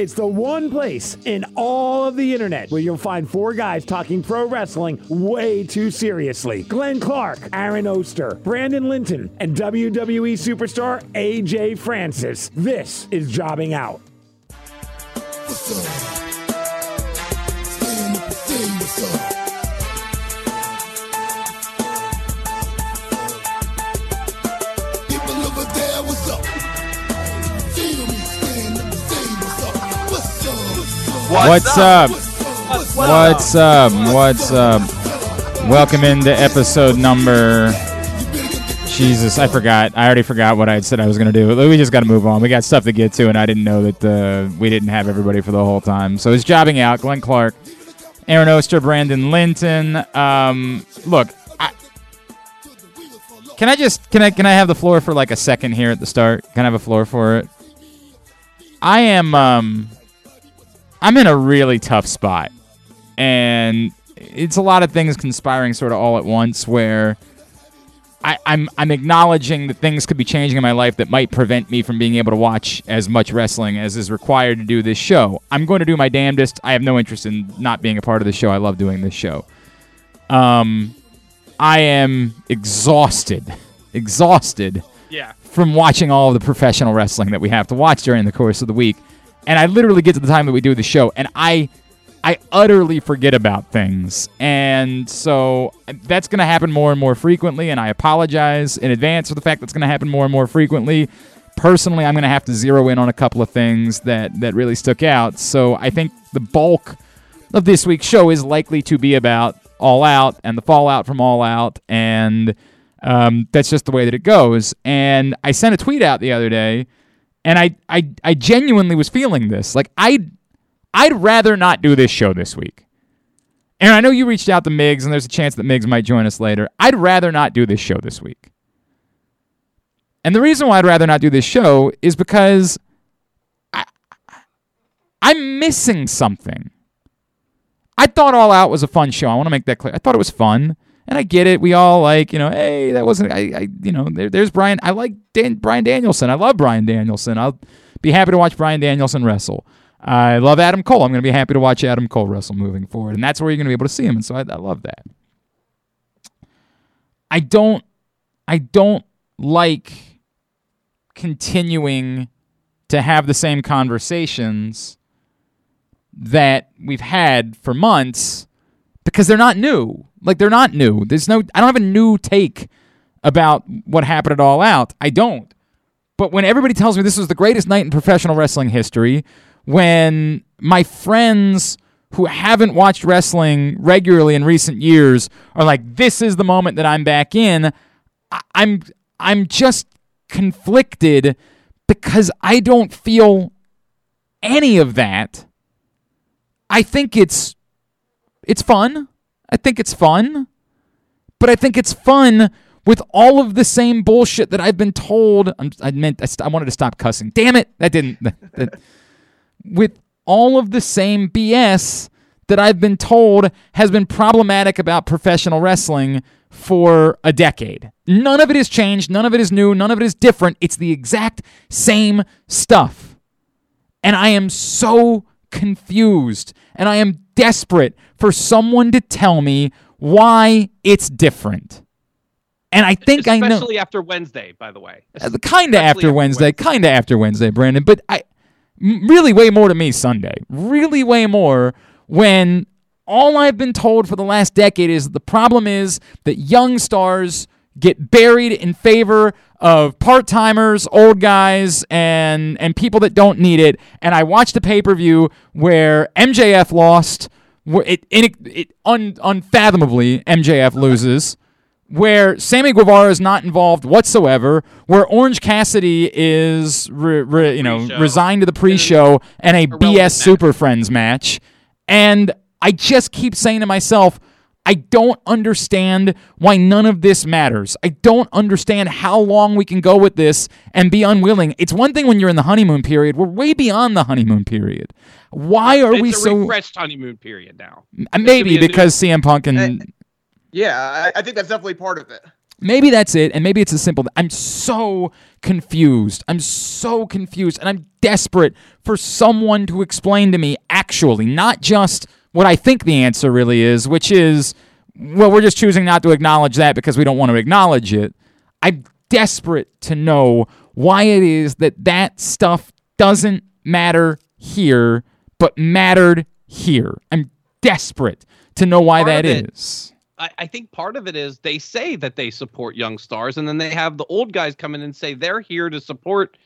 It's the one place in all of the internet where you'll find four guys talking pro wrestling way too seriously. Glenn Clark, Aaron Oster, Brandon Linton, and WWE superstar AJ Francis. This is Jobbing Out. What's up? What's up? What's up? Welcome into episode number. Jesus, I forgot. I already forgot what I had said I was going to do. We just got to move on. We got stuff to get to, and I didn't know that uh, we didn't have everybody for the whole time. So it's jobbing out. Glenn Clark, Aaron Oster, Brandon Linton. Um, look, I, can I just can I can I have the floor for like a second here at the start? Can I have a floor for it? I am um, I'm in a really tough spot, and it's a lot of things conspiring sort of all at once. Where I, I'm I'm acknowledging that things could be changing in my life that might prevent me from being able to watch as much wrestling as is required to do this show. I'm going to do my damnedest. I have no interest in not being a part of the show. I love doing this show. Um, I am exhausted, exhausted Yeah. from watching all of the professional wrestling that we have to watch during the course of the week. And I literally get to the time that we do the show and I I utterly forget about things. And so that's going to happen more and more frequently and I apologize in advance for the fact that's going to happen more and more frequently. Personally, I'm going to have to zero in on a couple of things that that really stuck out. So I think the bulk of this week's show is likely to be about All Out and the fallout from All Out, and um, that's just the way that it goes. And I sent a tweet out the other day, and I, I, I genuinely was feeling this. Like I'd, I'd rather not do this show this week. And I know you reached out to Migs, and there's a chance that Migs might join us later. I'd rather not do this show this week. And the reason why I'd rather not do this show is because I, I'm missing something. I thought All Out was a fun show. I want to make that clear. I thought it was fun, and I get it. We all like, you know, hey, that wasn't. I, I you know, there, there's Brian. I like Dan, Brian Danielson. I love Brian Danielson. I'll be happy to watch Brian Danielson wrestle. I love Adam Cole. I'm going to be happy to watch Adam Cole wrestle moving forward, and that's where you're going to be able to see him. And so I, I love that. I don't. I don't like continuing to have the same conversations that we've had for months because they're not new. Like they're not new. There's no I don't have a new take about what happened at All Out. I don't. But when everybody tells me this was the greatest night in professional wrestling history, when my friends who haven't watched wrestling regularly in recent years are like, "This is the moment that I'm back in," I- I'm I'm just conflicted because I don't feel any of that. I think it's it's fun. I think it's fun. But I think it's fun with all of the same bullshit that I've been told. I'm, I meant I, st- I wanted to stop cussing. Damn it, that didn't. That, that- with all of the same BS that I've been told has been problematic about professional wrestling for a decade. None of it has changed. None of it is new. None of it is different. It's the exact same stuff. And I am so confused and I am desperate for someone to tell me why it's different. And I think I know Especially after Wednesday, by the way. Uh, kind of Especially after Wednesday, kind of after Wednesday, Brandon. But I really way more to me Sunday. Really way more when all I've been told for the last decade is that the problem is that young stars get buried in favor of part-timers, old guys, and and people that don't need it. And I watched a pay-per-view where MJF lost. Where it, it, it un, unfathomably MJF loses where Sammy Guevara is not involved whatsoever, where Orange Cassidy is, re, re- you know, Pre-show. resigned to the pre-show and a BS match. Super Friends match, and I just keep saying to myself, I don't understand why none of this matters. I don't understand how long we can go with this and be unwilling. It's one thing when you're in the honeymoon period. We're way beyond the honeymoon period. Why are it's we a so refreshed honeymoon period now. maybe be a new- because CM Punk and Yeah, I, I think that's definitely part of it. Maybe that's it, and maybe it's as simple. I'm so confused. I'm so confused, and I'm desperate for someone to explain to me actually, not just what I think the answer really is, which is, well, we're just choosing not to acknowledge that because we don't want to acknowledge it. I'm desperate to know why it is that that stuff doesn't matter here, but mattered here. I'm desperate to know why Part that it- is. I, I think part of it is they say that they support young stars, and then they have the old guys come in and say they're here to support.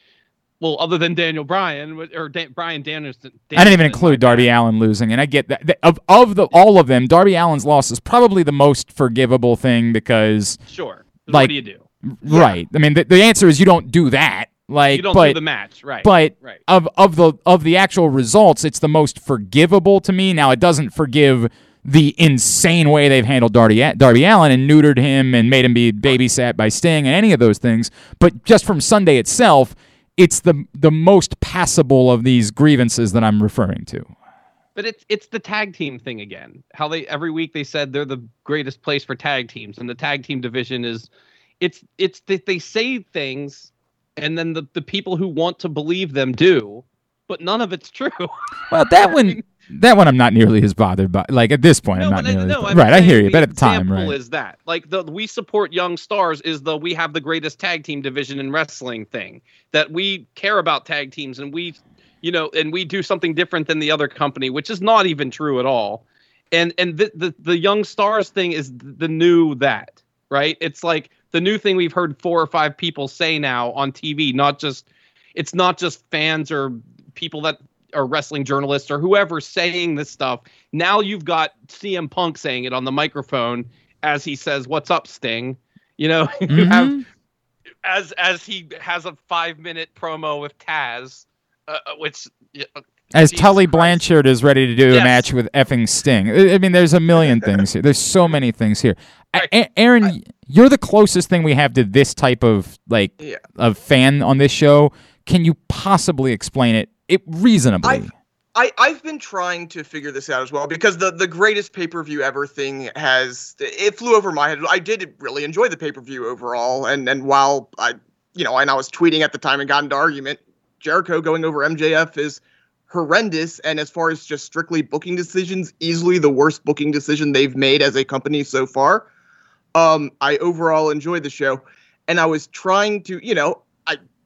Well, other than Daniel Bryan or Dan, Brian Danielson. I didn't even include Darby. Allen losing, and I get that. Of of the all of them, Darby Allin's loss is probably the most forgivable thing because, Sure. Like- what do you do? right? I mean, the, the answer is you don't do that. Like, You don't but do the match, right? but right. of of the of the actual results, it's the most forgivable to me. Now, it doesn't forgive the insane way they've handled Darby Darby Allin and neutered him and made him be babysat by Sting and any of those things. But just from Sunday itself, it's the the most passable of these grievances that I'm referring to. But it's it's the tag team thing again. How they every week they said they're the greatest place for tag teams, and the tag team division is, it's it's that they say things, and then the the people who want to believe them do, but none of it's true. Well, that one, that one, I'm not nearly as bothered by. Like at this point, I'm not I- nearly. as no, I'm right, I hear you. But at the time, right? is that like the we support young stars is the we have the greatest tag team division in wrestling thing that we care about tag teams and we, you know, and we do something different than the other company, which is not even true at all. And and the the, the young stars thing is the new that right. It's like the new thing we've heard four or five people say now on TV, not just it's not just fans or people that are wrestling journalists or whoever saying this stuff. Now you've got CM Punk saying it on the microphone as he says, "What's up, Sting?" You know, you have as as he has a five minute promo with Taz, uh, uh, which uh, As Jesus Tully Christ. Blanchard is ready to do a match with effing Sting. I I mean, there's a million things here. There's so many things here. A- Right. A- Aaron, you're the closest thing we have to this type of like Yeah. of fan on this show. Can you possibly explain it, it reasonably? I've- I, I've been trying to figure this out as well because the, the greatest pay per view ever thing has it flew over my head. I did really enjoy the pay per view overall, and and while I you know and I was tweeting at the time and got into argument, Jericho going over MJF is horrendous, and as far as just strictly booking decisions, easily the worst booking decision they've made as a company so far. Um, I overall enjoyed the show, and I was trying to you know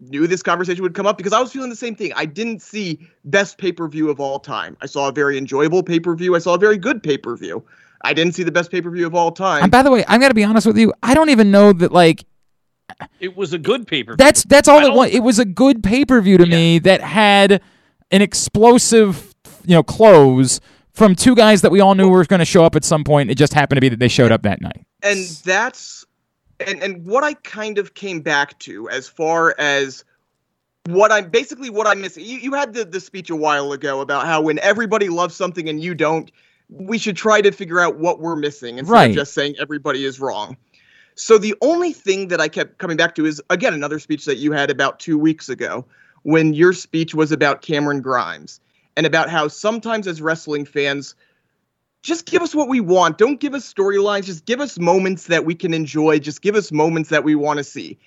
knew this conversation would come up because I was feeling the same thing. I didn't see best pay per view of all time. I saw a very enjoyable pay per view. I saw a very good pay per view. I didn't see the best pay per view of all time. and by the way, I'm gonna be honest with you. I don't even know that like it was a good paper. That's that's all I it was. It was a good pay per view to me that had an explosive, you know, close from two guys that we all knew were going to show up at some point. It just happened to be that they showed up that night. and that's and and what I kind of came back to as far as what I'm basically what I'm missing. You, you had the, the speech a while ago about how when everybody loves something and you don't, we should try to figure out what we're missing instead Right. of just saying everybody is wrong. So the only thing that I kept coming back to is again another speech that you had about two weeks ago when your speech was about Cameron Grimes and about how sometimes as wrestling fans just give us what we want. Don't give us storylines. Just give us moments that we can enjoy. Just give us moments that we want to see.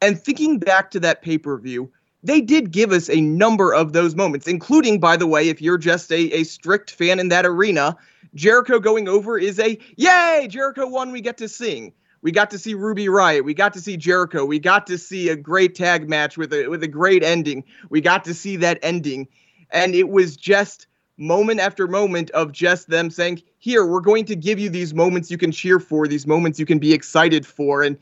And thinking back to that pay per view, they did give us a number of those moments, including, by the way, if you're just a, a strict fan in that arena, Jericho going over is a yay, Jericho won, we get to sing. We got to see Ruby Riott. We got to see Jericho. We got to see a great tag match with a with a great ending. We got to see that ending. And it was just moment after moment of just them saying, Here, we're going to give you these moments you can cheer for, these moments you can be excited for. And,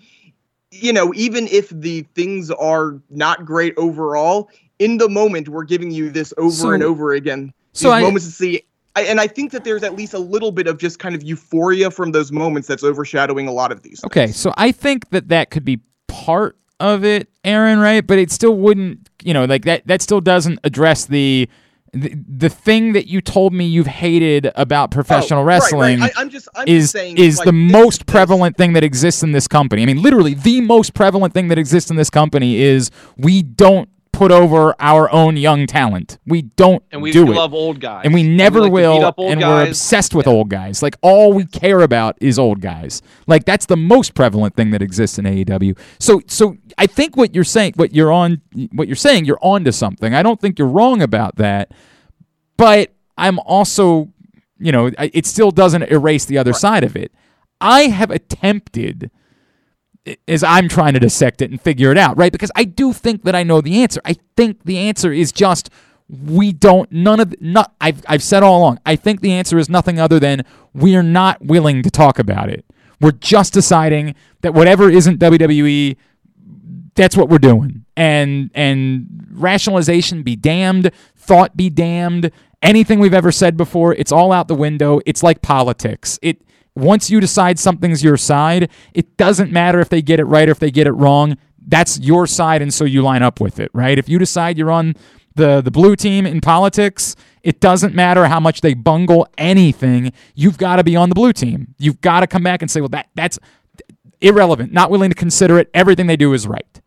you know, even if the things are not great overall, in the moment, we're giving you this over So- and over again. so these I- moments to see. I, and I think that there's at least a little bit of just kind of euphoria from those moments that's overshadowing a lot of these. Okay, things. so I think that that could be part of it, Aaron. Right, but it still wouldn't. You know, like that. That still doesn't address the. The, the thing that you told me you've hated about oh, professional Oh, right, right. wrestling I, I'm just, I'm is just saying, is like, the this- most this- prevalent thing that exists in this company. I mean, literally the most prevalent thing that exists in this company is we don't put over our own young talent. We don't And we do do it. love old guys. and we never like to beat will and we're obsessed with old guys. Like all we care about is old guys. Like that's the most prevalent thing that exists in AEW so so I think what you're saying what you're on what you're saying you're on to something. I don't think you're wrong about that but I'm also you know it still doesn't erase the other side of it. I have attempted as I'm trying to dissect it and figure it out, right? Because I do think that I know the answer. I think the answer is just we don't none of not I've I've said all along. I think the answer is nothing other than we're not willing to talk about it. We're just deciding that whatever isn't WWE that's what we're doing. And and rationalization be damned, thought be damned. Anything we've ever said before, it's all out the window. It's like politics. It once you decide something's your side, it doesn't matter if they get it right or if they get it wrong. That's your side, and so you line up with it, right? If you decide you're on the the blue team in politics, it doesn't matter how much they bungle anything. You've got to be on the blue team. You've got to come back and say, well, that that's irrelevant. Not willing to consider it. Everything they do is right.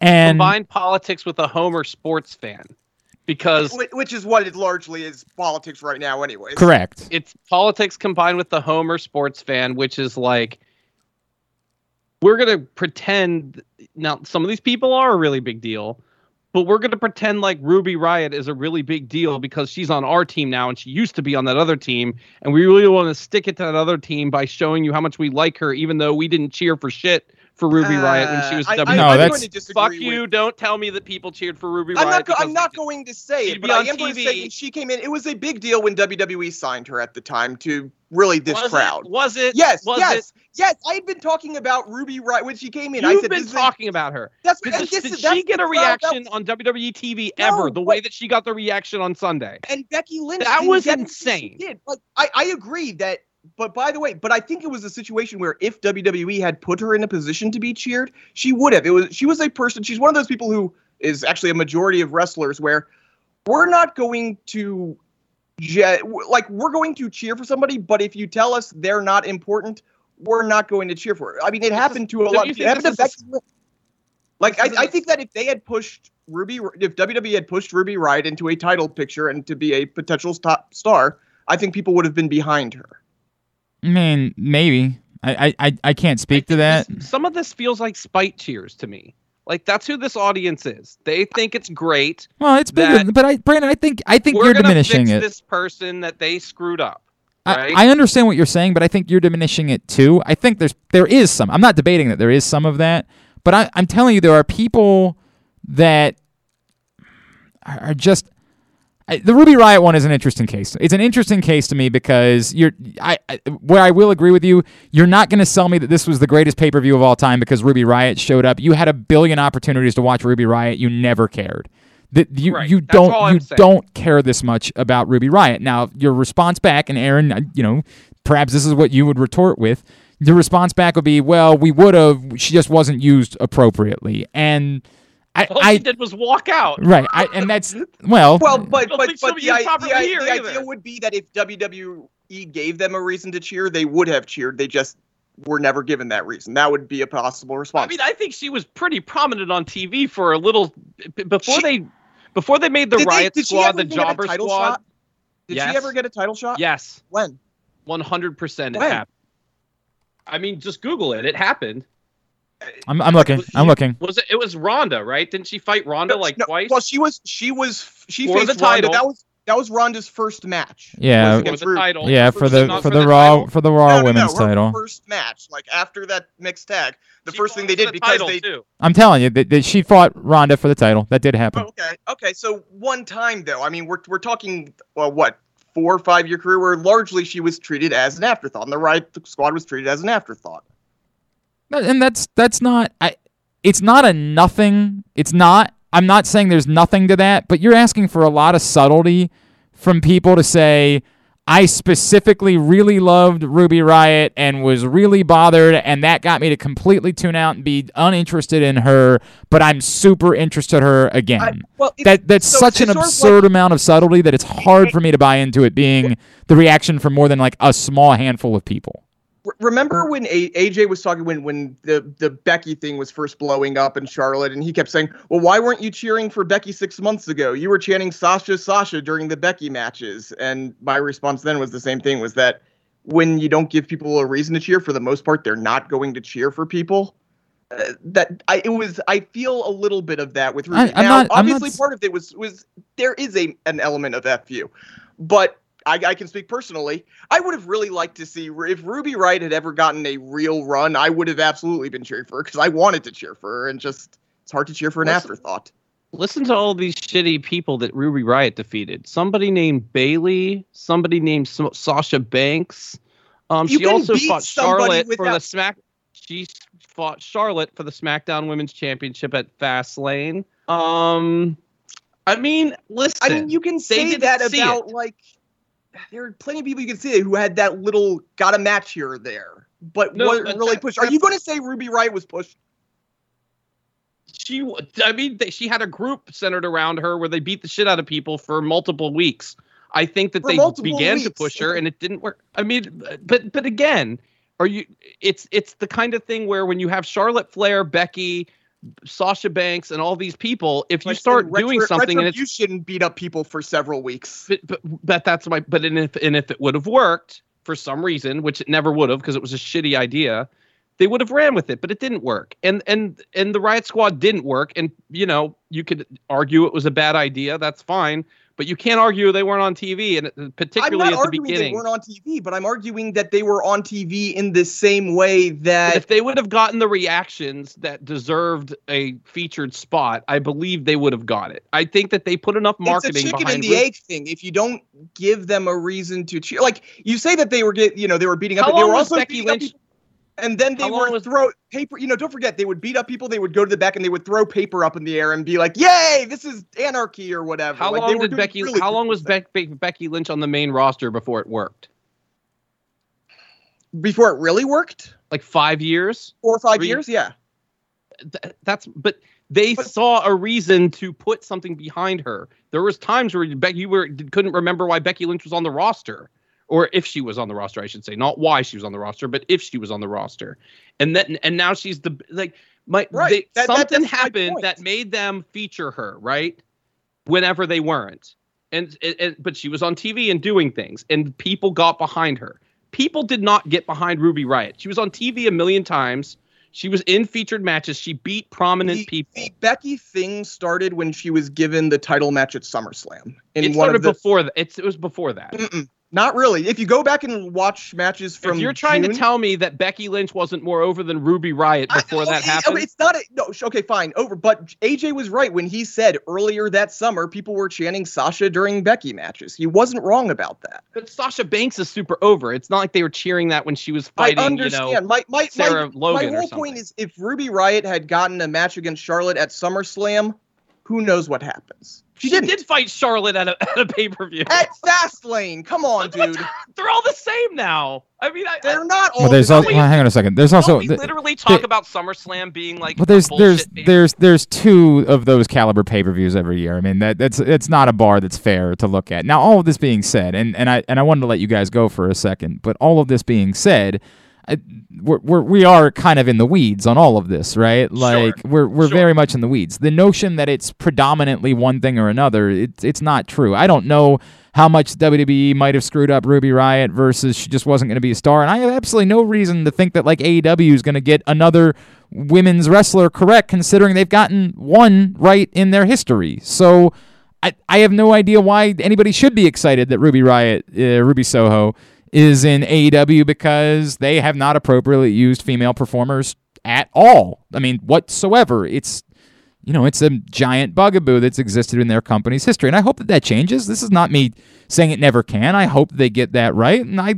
And combine politics with a Homer sports fan because Which is what it largely is politics right now, anyways. correct. it's politics combined with the Homer sports fan, which is like we're gonna pretend now some of these people are a really big deal, but we're gonna pretend like Ruby Riott is a really big deal because she's on our team now and she used to be on that other team, and we really want to stick it to that other team by showing you how much we like her, even though we didn't cheer for shit for Ruby Riott when she was Uh, I, W. I, No, I'm that's- going to disagree Fuck with- you! Don't tell me that people cheered for Ruby I'm Riot. not. Go- I'm not going to say it, be but I on am going to TV. say when she came in, it was a big deal when WWE signed her at the time to really this was crowd. It? Was it? Yes, Was yes, It? yes. I had been talking about Ruby Riott when she came in. You've I said been this is- talking about her. That's Did, this- this did that's she get a crowd that- reaction on WWE TV No, ever? The but- way that she got the reaction on Sunday. and Becky Lynch. That was get she insane. Did. Like I, I agree that. But by the way, but I think it was a situation where if WWE had put her in a position to be cheered, she would have. It was she was a person. She's one of those people who is actually a majority of wrestlers where we're not going to je- like we're going to cheer for somebody, but if you tell us they're not important, we're not going to cheer for her. I mean, it happened to a lot. It happened to is Becky Lynch. Like I, I, think that if they had pushed Ruby, if WWE had pushed Ruby Riott into a title picture and to be a potential top star, I think people would have been behind her. I mean, maybe. I, I, I- I can't speak to that. This- some of this feels like spite cheers to me. Like that's who this audience is. They think it's great. Well, it's bigger, but I, Brandon, I think I think you're diminishing fix it. this person that they screwed up. I, right? I understand what you're saying, but I think you're diminishing it too. I think there's there is some. I'm not debating that there is some of that, but I, I'm telling you there are people that are just. The Ruby Riott one is an interesting case. It's an interesting case to me because you're, I, I where I will agree with you. You're not going to sell me that this was the greatest pay per view of all time because Ruby Riott showed up. You had a billion opportunities to watch Ruby Riott. You never cared. That you Right. you That's don't you saying. don't care this much about Ruby Riot. Now your response back, and Aaron, you know, perhaps this is what you would retort with. The response back would be, "Well, we would have. She just wasn't used appropriately." And I, All I she did was walk out. right, I, and that's well, Well, but but but somebody the, i- the, i- the idea would be that if WWE gave them a reason to cheer, they would have cheered. They just were never given that reason. That would be a possible response. I mean, I think she was pretty prominent on TV for a little before She- they before they made the did they- Riott Squad the even Jobber title Squad. shot? Did Yes. she ever get a title shot? Yes, When? one hundred percent it When? happened. I mean, just Google it. It happened. I'm, I'm looking, Was I'm looking. Was it? It was Ronda, right? Didn't she fight Ronda like No, twice? Well, she was she was she For faced the Ronda. That was that was Ronda's first match. Yeah. was for the title. Yeah, for the Not for the Raw title? for the Raw No, no, no, Women's her title. First match, like after that mixed tag, the She first thing they did the because they. too. I'm telling you that, that she fought Ronda for the title. That did happen. Oh, okay, okay. So one time though, I mean, we're we're talking well, what four or five year career where largely she was treated as an afterthought, and the Riott Squad was treated as an afterthought. And that's that's not I it's not a nothing it's not i'm not saying there's nothing to that but you're asking for a lot of subtlety from people to say i specifically really loved ruby riott and was really bothered and that got me to completely tune out and be uninterested in her but i'm super interested in her again. I- well, that that's so such an absurd amount of subtlety that it's hard for me to buy into it being the reaction from more than like a small handful of people remember when A- AJ was talking when when the the Becky thing was first blowing up in Charlotte, and he kept saying, "Well, why weren't you cheering for Becky six months ago? You were chanting Sasha, Sasha during the Becky matches." And my response then was the same thing: was that when you don't give people a reason to cheer, for the most part, they're not going to cheer for people. Uh, that I it was I feel a little bit of that with Ruby. I- now, not- I'm not obviously, part of it was was there is a an element of fu, but I, I can speak personally. I would have really liked to see if Ruby Riott had ever gotten a real run. I would have absolutely been cheering for her because I wanted to cheer for her, and just it's hard to cheer for an Listen- afterthought. Listen to all these shitty people that Ruby Riott defeated. Somebody named Bayley. Somebody named Sa- Sasha Banks. Um, You she also fought Charlotte for the Smack. She fought Charlotte for the SmackDown Women's Championship at Fastlane. Um, I mean, listen. I mean, you can say that about it. like there are plenty of people you can see who had that little got a match here or there, but No, wasn't but really that- pushed. Are you going to say Ruby Riott was pushed? she I mean she had a group centered around her where they beat the shit out of people for multiple weeks i think that For they began to push her and it didn't work i mean but but again are you it's it's the kind of thing where when you have charlotte flair becky sasha banks and all these people if you Like, start retri- doing something and it's retribution beat up people for several weeks. but, but, but that's my but and if and if it would have worked for some reason which it never would have because it was a shitty idea they would have ran with it but it didn't work and and and the riott squad didn't work and you know you could argue it was a bad idea that's fine but you can't argue they weren't on tv and uh, particularly at the arguing they weren't on TV, but I'm arguing that they were on TV in the same way But that if they would have gotten the reactions that deserved a featured spot, I believe they would have got it. I think that they put enough marketing. it's a chicken and the egg thing. If you don't give them a reason to cheer, like you say that they were get, you know, they were beating up. How they were was also Becky Lynch- and then they would throw paper. You know, don't forget they would beat up people. They would go to the back and they would throw paper up in the air and be like, "Yay, this is anarchy" or whatever. How Like, they long were did Becky? really how long was. Beck, Be- Becky Lynch on the main roster before it worked? before it really worked? Like five years. Four or five Three- years? Yeah. Th- that's but they But- saw a reason to put something behind her. There was times where Becky you were couldn't remember why Becky Lynch was on the roster, or if she was on the roster, I should say, not why she was on the roster, but if she was on the roster, and then and now she's the like my Right. they- That- that- something that's my happened that made them feature her right whenever they weren't, and, and, but she was on TV and doing things, and people got behind her. People did not get behind Ruby Riott. She was on TV a million times. She was in featured matches. She beat prominent The, people. the Becky thing started when she was given the title match at SummerSlam. In it one started of the, before that. It's, it was before that. Mm-mm, not really. If you go back and watch matches from if you're trying June, to tell me that Becky Lynch wasn't more over than Ruby Riott I- before that okay, happened, It's not a no. Okay, fine, over. But AJ was right when he said earlier that summer people were chanting Sasha during Becky matches. He wasn't wrong about that. but Sasha Banks is super over. It's not like they were cheering that when she was fighting. I understand. You know, my my Sarah my, Logan my whole point is if Ruby Riott had gotten a match against Charlotte at SummerSlam, who knows what happens? She, she didn't. fight Charlotte at a, at a pay per view. At Fastlane, come on, What- what- dude. They're all the same now. I mean, I, They're not all. Well, there's the also same. well, hang on a second. There's also we th- literally talk the- about SummerSlam being like. But there's a there's bullshit there's there's two of those caliber pay per views every year. I mean that that's it's not a bar that's fair to look at. Now all of this being said, and and I and I wanted to let you guys go for a second, but all of this being said. I, we're, we're we are kind of in the weeds on all of this, right? Like we're we're Sure. very much in the weeds. The notion that it's predominantly one thing or another, it's it's not true. I don't know how much WWE might have screwed up Ruby Riott versus she just wasn't going to be a star, and I have absolutely no reason to think that like AEW is going to get another women's wrestler correct, considering they've gotten one right in their history. So. I, I have no idea why anybody should be excited that Ruby Riott, uh, Ruby Soho, is in AEW because they have not appropriately used female performers at all. I mean, whatsoever. It's you know, it's a giant bugaboo that's existed in their company's history, and I hope that that changes. This is not me saying it never can. I hope they get that right, and I.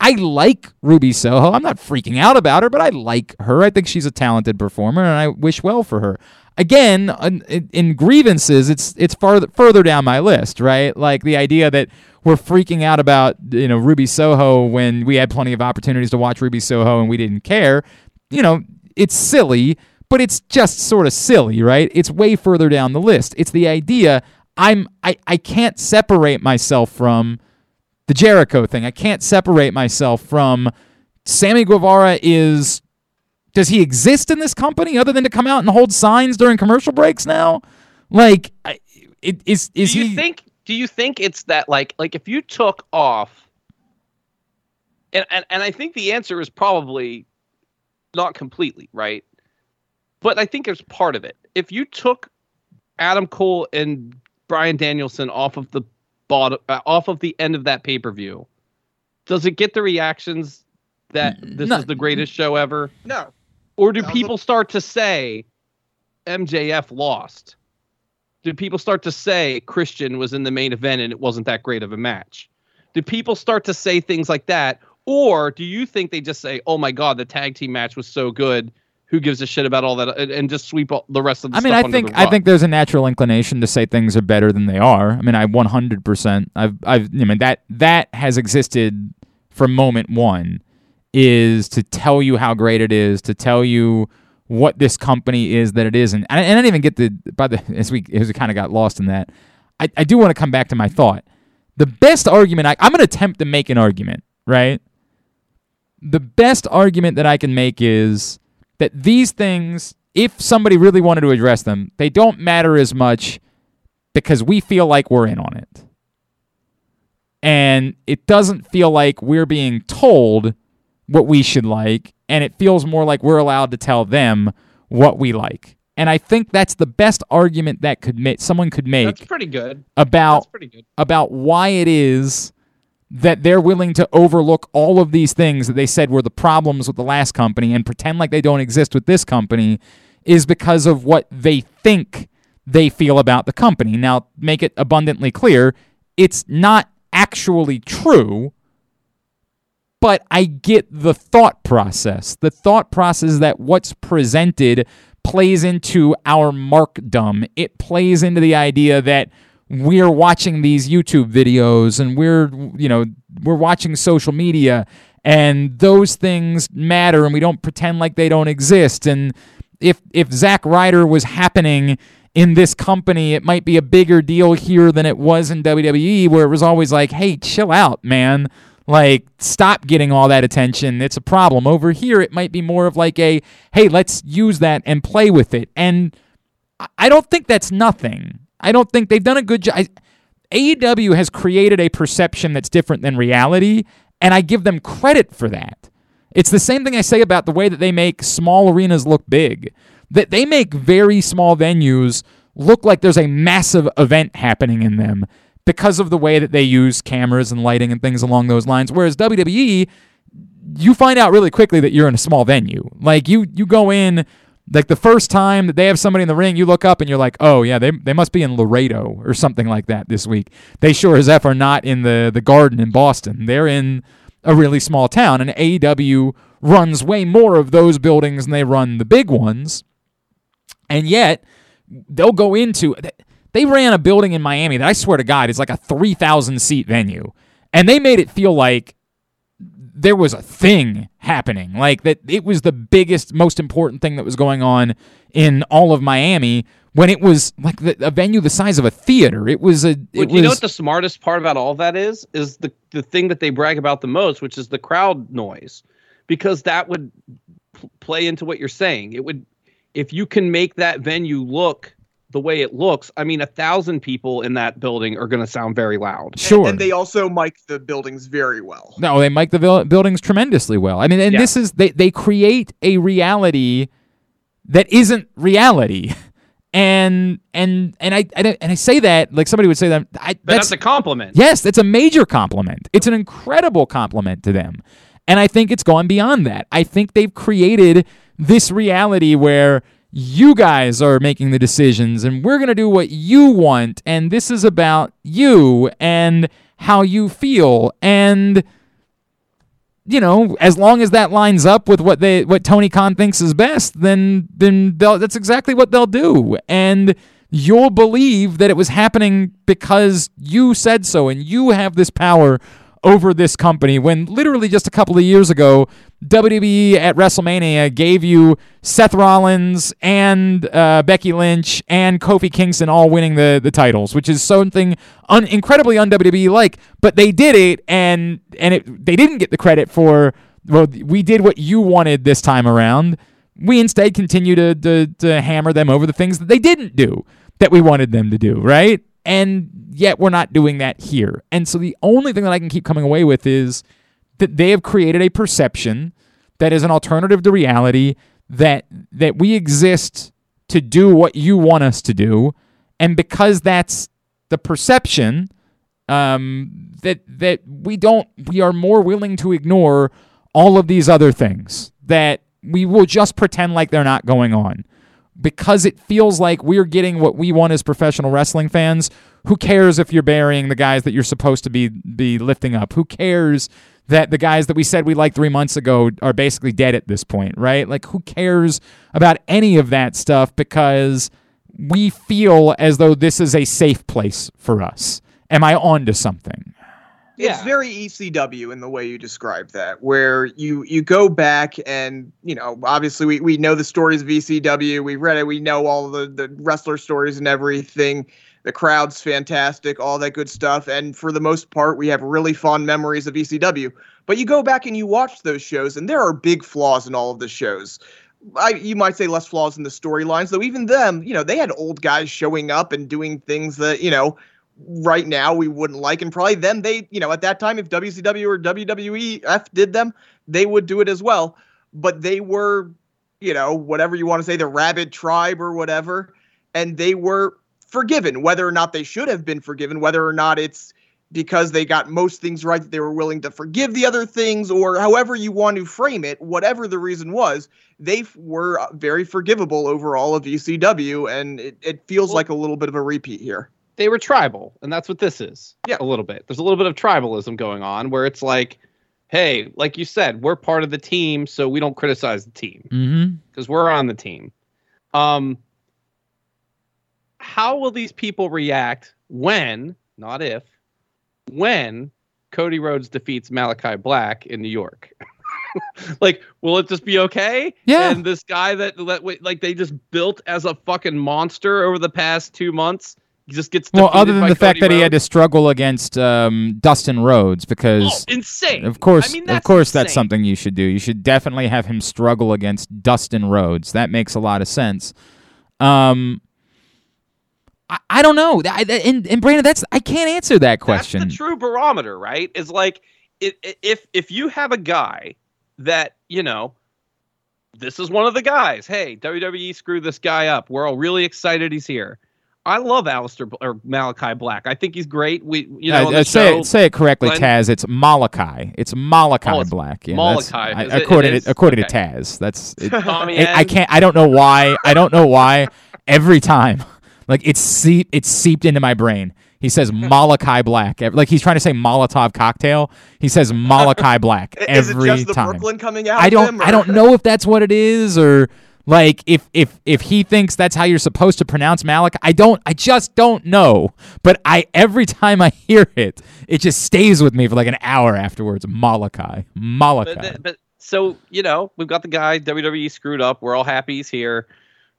I like Ruby Soho. I'm not freaking out about her, but I like her. I think she's a talented performer, and I wish well for her. Again, in, grievances, it's it's farther further down my list, right? Like the idea that we're freaking out about you know Ruby Soho when we had plenty of opportunities to watch Ruby Soho and we didn't care. You know, it's silly, but it's just sort of silly, right? It's way further down the list. It's the idea I'm I, I can't separate myself from the Jericho thing. I can't separate myself from Sammy Guevara is does he exist in this company other than to come out and hold signs during commercial breaks now? Like, I- it, is is do you he? think do you think it's that like like if you took off and, and and I think the answer is probably not completely, right? But I think it's part of it. If you took Adam Cole and Brian Danielson off of the bottom uh, off of the end of that pay-per-view, does it get the reactions that this No. is the greatest show ever? No. Or do Sounds people start to say MJF lost? Do people start to say Christian was in the main event and it wasn't that great of a match? Do people start to say things like that? Or do you think they just say, oh my God, the tag team match was so good? Who gives a shit about all that? And, and just sweep all, the rest of the I mean, I think I think there's a natural inclination to say things are better than they are. I mean, I 100%. I've I've I mean that that has existed from moment one is to tell you how great it is, to tell you what this company is that it isn't. And I, and I didn't even get the by the as we as we kind of got lost in that. I, I do want to come back to my thought. The best argument I, I'm going to attempt to make an argument, right? The best argument that I can make is that these things, if somebody really wanted to address them, they don't matter as much because we feel like we're in on it. And it doesn't feel like we're being told what we should like, and it feels more like we're allowed to tell them what we like. And I think that's the best argument that could make someone could make that's pretty good. about That's pretty good. about why it is that they're willing to overlook all of these things that they said were the problems with the last company and pretend like they don't exist with this company is because of what they think they feel about the company. Now, make it abundantly clear, it's not actually true, but I get the thought process. The thought process that what's presented plays into our markdom. It plays into the idea that we're watching these YouTube videos and we're you know we're watching social media and those things matter and we don't pretend like they don't exist and if if Zack Ryder was happening in this company it might be a bigger deal here than it was in WWE where it was always like hey chill out man like stop getting all that attention it's a problem over here it might be more of like a hey let's use that and play with it and I- don't think that's nothing. I don't think they've done a good job. AEW has created a perception that's different than reality, and I give them credit for that. It's the same thing I say about the way that they make small arenas look big. That they make very small venues look like there's a massive event happening in them because of the way that they use cameras and lighting and things along those lines. Whereas WWE, you find out really quickly that you're in a small venue. Like you you go in like the first time that they have somebody in the ring, you look up and you're like, oh yeah, they they must be in Laredo or something like that this week. They sure as F are not in the the Garden in Boston. They're in a really small town, and AEW runs way more of those buildings than they run the big ones. And yet, they'll go into they ran a building in Miami that I swear to God is like a 3,000 seat venue. And they made it feel like there was a thing happening. Like that it was the biggest, most important thing that was going on in all of Miami when it was like the, a venue the size of a theater. It was a it But was you know what the smartest part about all that is? Is the the thing that they brag about the most, which is the crowd noise, because that would p- play into what you're saying. It would, if you can make that venue look the way it looks. I mean, a thousand people in that building are going to sound very loud. sure. And they also mic the buildings very well. No, they make the vil- buildings tremendously well. I mean, and Yeah. this is they they create a reality that isn't reality, and and and I, I and I say that like somebody would say that I, But that's, a compliment. Yes, that's a major compliment. It's an incredible compliment to them. And I think it's gone beyond that. I think they've created this reality where you guys are making the decisions and we're going to do what you want and this is about you and how you feel and you know, as long as that lines up with what they what Tony Khan thinks is best, then then that's exactly what they'll do. And you'll believe that it was happening because you said so and you have this power over this company when literally just a couple of years ago WWE at WrestleMania gave you Seth Rollins and uh, Becky Lynch and Kofi Kingston all winning the, the titles, which is something un- incredibly un WWE like. But they did it, and and it they didn't get the credit for well, we did what you wanted this time around. We instead continue to, to, to hammer them over the things that they didn't do that we wanted them to do, right? And yet we're not doing that here. And so the only thing that I can keep coming away with is that they have created a perception that is an alternative to reality that that we exist to do what you want us to do and because that's the perception um, that that we don't we are more willing to ignore all of these other things that we will just pretend like they're not going on because it feels like we're getting what we want as professional wrestling fans. Who cares if you're burying the guys that you're supposed to be be lifting up? Who cares that the guys that we said we liked three months ago are basically dead at this point, right? Like, who cares about any of that stuff because we feel as though this is a safe place for us. Am I on to something? It's very ECW in the way you describe that, where you you go back and you know obviously we, we know the stories of ECW, we've read it, we know all the the wrestler stories and everything. The crowd's fantastic, all that good stuff, and for the most part, we have really fond memories of ECW. But you go back and you watch those shows, and there are big flaws in all of the shows. I, you might say less flaws in the storylines, though. Even them, you know, they had old guys showing up and doing things that you know right now we wouldn't like and probably then they you know at that time if WCW or WWEF did them they would do it as well. But they were you know whatever you want to say the rabid tribe or whatever and they were forgiven whether or not they should have been forgiven whether or not it's because they got most things right that they were willing to forgive the other things or however you want to frame it whatever the reason was they f- were very forgivable overall of ECW and it, it feels Well- like a little bit of a repeat here they were tribal, and that's what this is. Yeah. a little bit. There's a little bit of tribalism going on where it's like, hey, like you said, we're part of the team, so we don't criticize the team Mm-hmm. because we're on the team. Um, how will these people react when, not if, when Cody Rhodes defeats Malachi Black in New York? like, will it just be okay? Yeah. And this guy that, that like they just built as a fucking monster over the past two months just gets Well, other than the fact Cody that he had to struggle against um, Dustin Rhodes, Oh, because insane! of course, I mean, of that's course, that's something you should do. You should definitely have him struggle against Dustin Rhodes. That makes a lot of sense. Um, I, I don't know. I, and, and Brandon, that's I can't answer that question. That's the true barometer, right? Is like it, if if you have a guy that you know, this is one of the guys. Hey, WWE screw this guy up. We're all really excited he's here. I love Aleister or Malachi Black. I think he's great. We you know Uh, on uh, say, show, it, say it correctly, Glenn- Taz. It's Malachi. It's Malachi Oh, it's Black. Yeah, Malachi. I- Is it- it according is? to, according to Taz, that's. It, Tommy I, can't. I don't know why. I don't know why. Every time, like it's seep. It's seeped into my brain. He says Malachi Black. Like he's trying to say Molotov cocktail. He says Malachi Black I- Is it every just the time. Brooklyn coming out? I don't. I don't know if that's what it is or. Like if if if he thinks that's how you're supposed to pronounce Malachi, I don't. I just don't know. But I every time I hear it, it just stays with me for like an hour afterwards. Malachi, Malachi. But, but so you know, we've got the guy WWE screwed up. We're all happy he's here.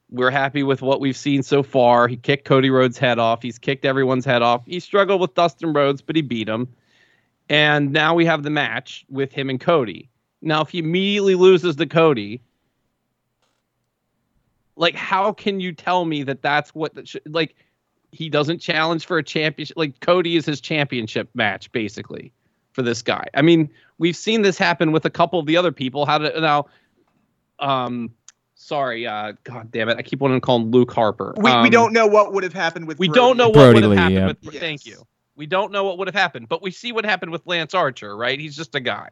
We're happy with what we've seen so far. He kicked Cody Rhodes' head off. He's kicked everyone's head off. He struggled with Dustin Rhodes, but he beat him. And now we have the match with him and Cody. Now, if he immediately loses to Cody, like, how can you tell me that that's what that should, like, he doesn't challenge for a championship? Like, Cody is his championship match, basically, for this guy. I mean, we've seen this happen with a couple of the other people. How to now, um, sorry, uh, god damn it, I keep wanting to call him Luke Harper. We, we Um, don't know what would have happened with. we Brody. don't know what would have happened yeah. with. Yes. Thank you. We don't know what would have happened, but we see what happened with Lance Archer, right? He's just a guy.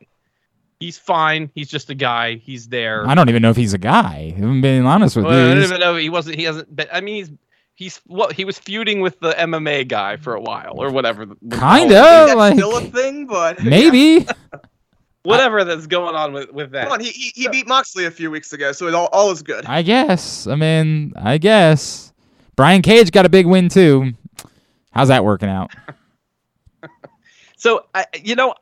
He's fine. He's just a guy. He's there. I don't even know if he's a guy. I'm being honest with Well, I don't even know. He wasn't. He hasn't. But I mean, he's he's what he was feuding with the MMA guy for a while or whatever. the- the- Kinda. Like- still a thing, but Maybe. Whatever that's going on with with that. Come on, he, he, he beat Moxley a few weeks ago, so it all, all is good. I guess. I mean, I guess. Brian Cage got a big win too. How's that working out? So, I, you know,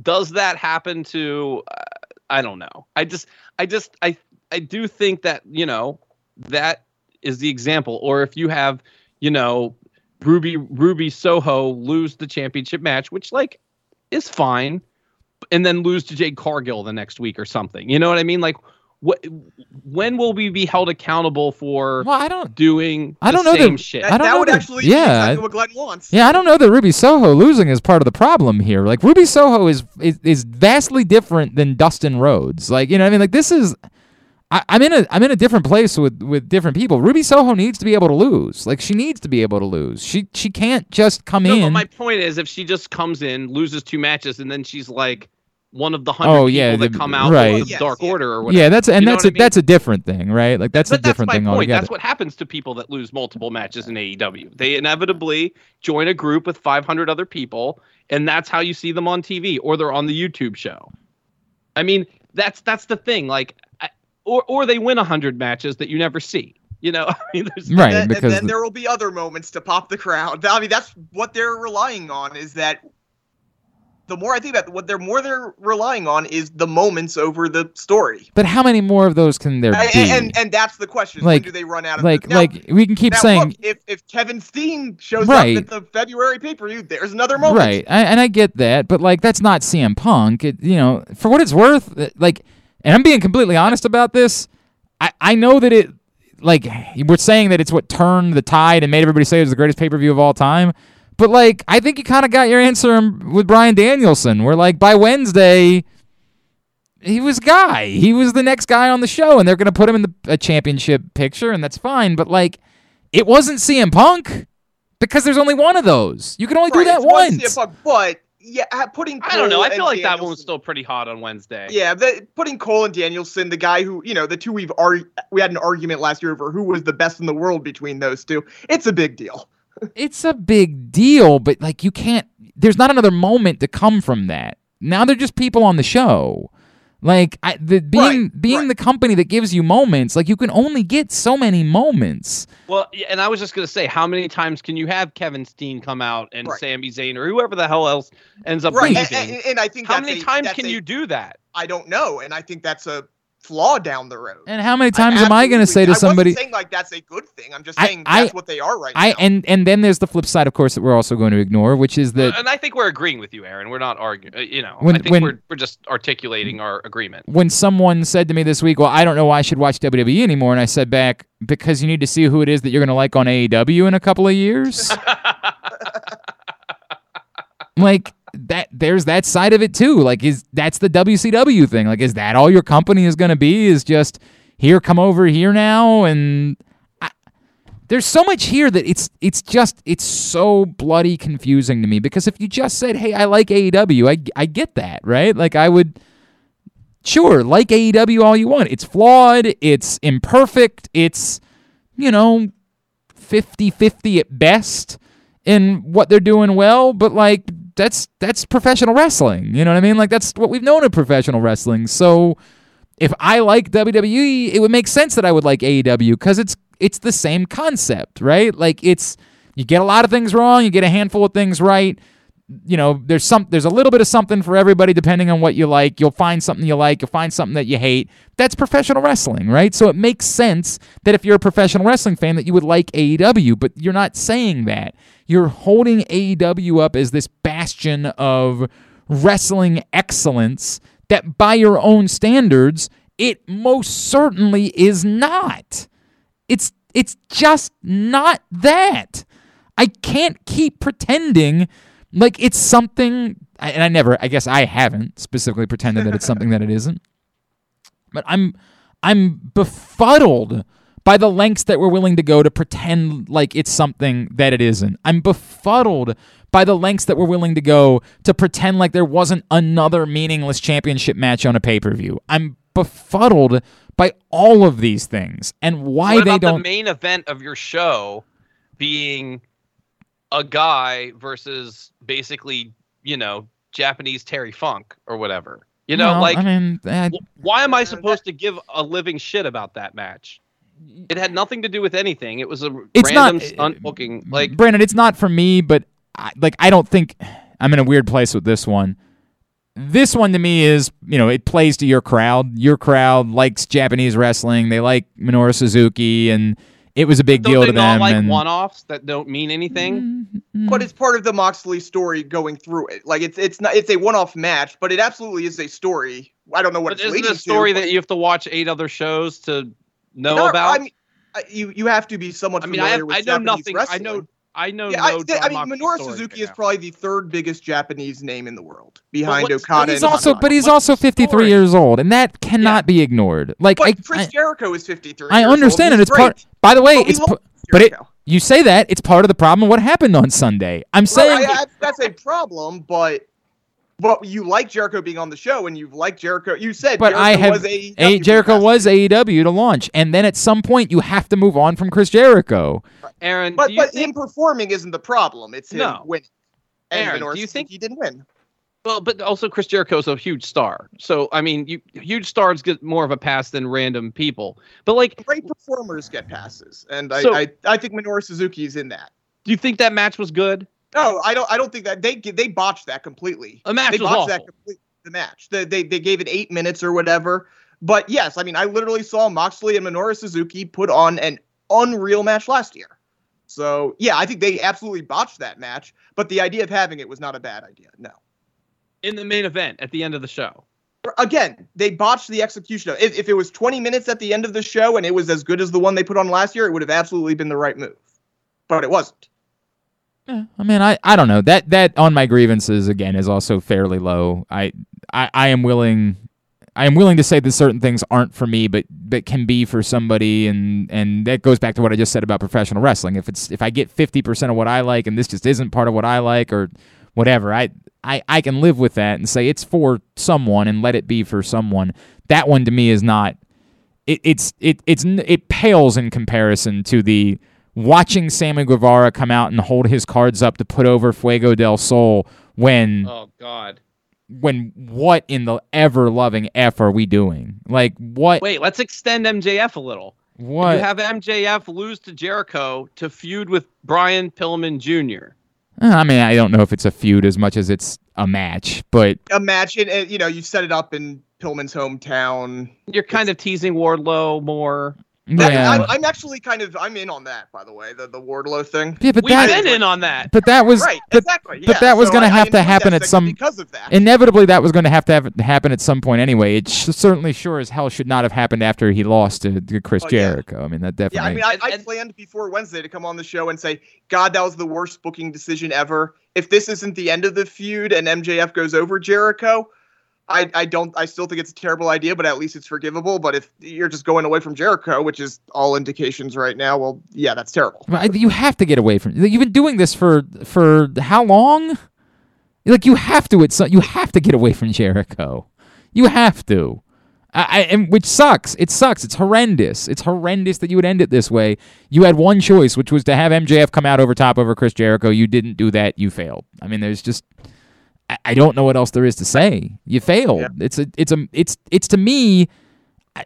does that happen to? Uh, I don't know. I just, I just, I, I do think that you know that is the example. Or if you have, you know, Ruby Ruby Soho lose the championship match, which like is fine, and then lose to Jade Cargill the next week or something. You know what I mean? Like, what? When will we be held accountable for Well, I don't. doing? I don't know same that- shit. I don't that know would that- actually yeah, be exactly what Glenn wants. Yeah, I don't know that Ruby Soho losing is part of the problem here. Like Ruby Soho is is, is vastly different than Dustin Rhodes. Like you know, what I mean, like this is. I, I'm in a I'm in a different place with with different people. Ruby Soho needs to be able to lose. Like she needs to be able to lose. She she can't just come No, but in. my point is, if she just comes in, loses two matches, and then she's like one of the hundred Oh, people yeah, that the- come out right. with the Yes, Dark yeah. Order or whatever. yeah, that's and You know that's what a I mean? that's a different thing, right? Like that's a but that's different my thing point. altogether. That's what happens to people that lose multiple matches in AEW. They inevitably join a group with 500 other people, and that's how you see them on TV, or they're on the YouTube show. I mean, that's that's the thing. Like, I, or or they win 100 matches that you never see. You know, I mean, there's right Then- and because then there will be other moments to pop the crowd. I mean, that's what they're relying on. Is that the more I think about it, what they're more they're relying on is the moments over the story. but how many more of those can there And, be? and and that's the question: Like- do they run out of like Now- like we can keep now, saying look, if if Kevin Steen shows Right. up at the February pay per view, there's another moment. Right, I, and I get that, but like that's not CM Punk. It, you know, for what it's worth, uh, like, and I'm being completely honest about this. I I know that it, like, we're saying that it's what turned the tide and made everybody say it was the greatest pay per view of all time. But like, I think you kind of got your answer with Bryan Danielson. Where like by Wednesday, he was guy. He was the next guy on the show, and they're gonna put him in the a championship picture, and that's fine. But like, it wasn't CM Punk because there's only one of those. You can only do that once. CM Punk, but yeah, ha- putting I don't know. I feel and like that one was still pretty hot on Wednesday. Yeah, the, putting Cole and Danielson, the guy who you know, the two we've ar- we had an argument last year over who was the best in the world between those two. It's a big deal. It's a big deal, but like you can't. There's not another moment to come from that. Now they're just people on the show. Like I, the being Right, being right. the company that gives you moments. Like you can only get so many moments. Well, and I was just gonna say, how many times can you have Kevin Steen come out and Right. Sami Zayn or whoever the hell else ends up Right, and, and, and I think how that's many a- times that's can a- you do that? I don't know, and I think that's a flaw down the road. And how many times am I going to say to absolutely- I somebody? wasn't saying like that's a good thing. I'm just saying I- that's what they are right I now. and and then there's the flip side, of course, that we're also going to ignore, which is that and I think we're agreeing with you, Aaron. We're not arguing. uh, You know, When- I think when- we're we're just articulating our agreement. when someone said to me this week, "Well, I don't know why I should watch WWE anymore," and I said back, "Because you need to see who it is that you're going to like on AEW in a couple of years." like that, there's that side of it too. Like, is that's the WCW thing? Like, is that all your company is going to be? Is just here, come over here now, and I, there's so much here that it's it's just it's so bloody confusing to me. Because if you just said, "Hey, I like AEW," I I get that, right? Like, I would sure, like AEW all you want. It's flawed, it's imperfect, it's, you know, 50 50 at best in what they're doing well, but like that's that's professional wrestling. You know what I mean? Like that's what we've known of professional wrestling. So if I like WWE, it would make sense that I would like AEW because it's it's the same concept, right? Like it's you get a lot of things wrong, you get a handful of things right you know there's some there's a little bit of something for everybody depending on what you like you'll find something you like you'll find something that you hate that's professional wrestling right so it makes sense that if you're a professional wrestling fan that you would like AEW but you're not saying that you're holding AEW up as this bastion of wrestling excellence that by your own standards it most certainly is not it's it's just not that I can't keep pretending like it's something and I never I guess I haven't specifically pretended that it's something that it isn't. But I'm I'm befuddled by the lengths that we're willing to go to pretend like it's something that it isn't. I'm befuddled by the lengths that we're willing to go to pretend like there wasn't another meaningless championship match on a pay-per-view. I'm befuddled by all of these things and why what they don't the main event of your show being a guy versus basically, you know, Japanese Terry Funk or whatever? You know, No, like I mean, wh- why am I supposed to give a living shit about that match? It had nothing to do with anything. It was a It's random not- stunt booking. Uh, like Brandon, it's not for me, but I, like I don't think I'm in a weird place with this one. This one to me is, you know, it plays to your crowd. Your crowd likes Japanese wrestling. They like Minoru Suzuki, and it was a big Don't deal they to not them. like and one-offs that don't mean anything? Mm-hmm. But it's part of the Moxley story going through it. Like it's it's not it's a one-off match, but it absolutely is a story. I don't know what But it's isn't leading a story to. that you have to watch eight other shows to know No, about? I mean, uh, you you have to be somewhat I mean, familiar I, have, with I know Japanese nothing. I know. I know. Yeah, I, no th- I mean, Minoru Suzuki is probably the third biggest Japanese name in the world, behind what's- Okada. But he's and also, but he's What's also 53 story? years old, and that cannot be ignored. Like But I, Chris I, Jericho is 53. I years old. understand, and He's it's part. By the way, But it's but it. You say that it's part of the problem. What happened on Sunday? I'm Well, saying I- I- that's a problem, but but you like Jericho being on the show, and you've liked Jericho. You said, But Jericho I have was AEW a Jericho was AEW to launch, and then at some point you have to move on from Chris Jericho. Aaron, But but think, him performing isn't the problem. It's him No. winning. And Aaron, Minoru do you think- he didn't win? well, but also Chris Jericho's a huge star. So I mean, you huge stars get more of a pass than random people. But like, Great performers get passes, and I So- I, I think Minoru Suzuki's in that. do you think that match was good? No, I don't. I don't think that they they botched that completely. The match they botched awful. that completely. The match. They, they they gave it eight minutes or whatever. But yes, I mean, I literally saw Moxley and Minoru Suzuki put on an unreal match last year. So yeah, I think they absolutely botched that match. But the idea of having it was not a bad idea. No. in the main event at the end of the show. Again, they botched the execution of if, if it was 20 minutes at the end of the show and it was as good as the one they put on last year, it would have absolutely been the right move. But it wasn't. Yeah, I mean, I, I don't know that that on my grievances again is also fairly low. I, I I am willing I am willing to say that certain things aren't for me, but but can be for somebody, and and that goes back to what I just said about professional wrestling. If it's if I get fifty percent of what I like, and this just isn't part of what I like, or whatever, I I I can live with that and say it's for someone and let it be for someone. That one to me is not. It, it's it it's it pales in comparison to the watching Sammy Guevara come out and hold his cards up to put over Fuego del Sol when Oh God. when what in the ever loving f are we doing? Like what Wait, let's extend MJF a little. what? You have MJF lose to Jericho to feud with Brian Pillman Jr. Uh, I mean, I don't know if it's a feud as much as it's a match, but Imagine, uh, you know, you set it up in Pillman's hometown. You're kind of teasing Wardlow more. That- yeah, I'm, I'm actually kind of I'm in on that, by the way, the the Wardlow thing. yeah, but We've that been in on that. but that was Right, but exactly. but that was So gonna I- I have to happen at some- because of that. inevitably that was going to have to have, happen at some point anyway. It sh- certainly sure as hell should not have happened after he lost to, to Chris Oh, yeah. Jericho. I mean, that definitely. Yeah, definitely. I mean, I, I and- planned before Wednesday to come on the show and say, God, that was the worst booking decision ever. If this isn't the end of the feud and MJF goes over Jericho, I, I don't. I still think it's a terrible idea, but at least it's forgivable. But if you're just going away from Jericho, which is all indications right now, well, yeah, that's terrible. You have to get away from. You've been doing this for for how long? Like you have to. It's you have to get away from Jericho. You have to. I, I, which sucks. It sucks. It's horrendous. It's horrendous that you would end it this way. You had one choice, which was to have MJF come out over top over Chris Jericho. You didn't do that. You failed. I mean, there's just. I, I don't know what else there is to say. You failed. Yeah. It's a. It's a. It's. It's to me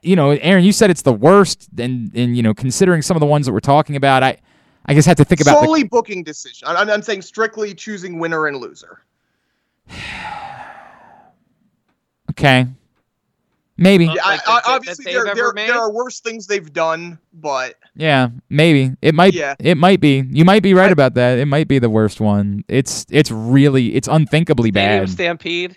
you know, Aaron, you said it's the worst, and and you know, considering some of the ones that we're talking about, I, I guess have to think about the, Solely booking decision. I'm, I'm saying strictly choosing winner and loser. okay, maybe, Yeah, Like I, that- that obviously there, ever there, made? there are worse things they've done, but yeah, maybe it might, Yeah. it might be. You might be right I- about that. It might be the worst one. It's it's really it's unthinkably Stadium bad. Stampede.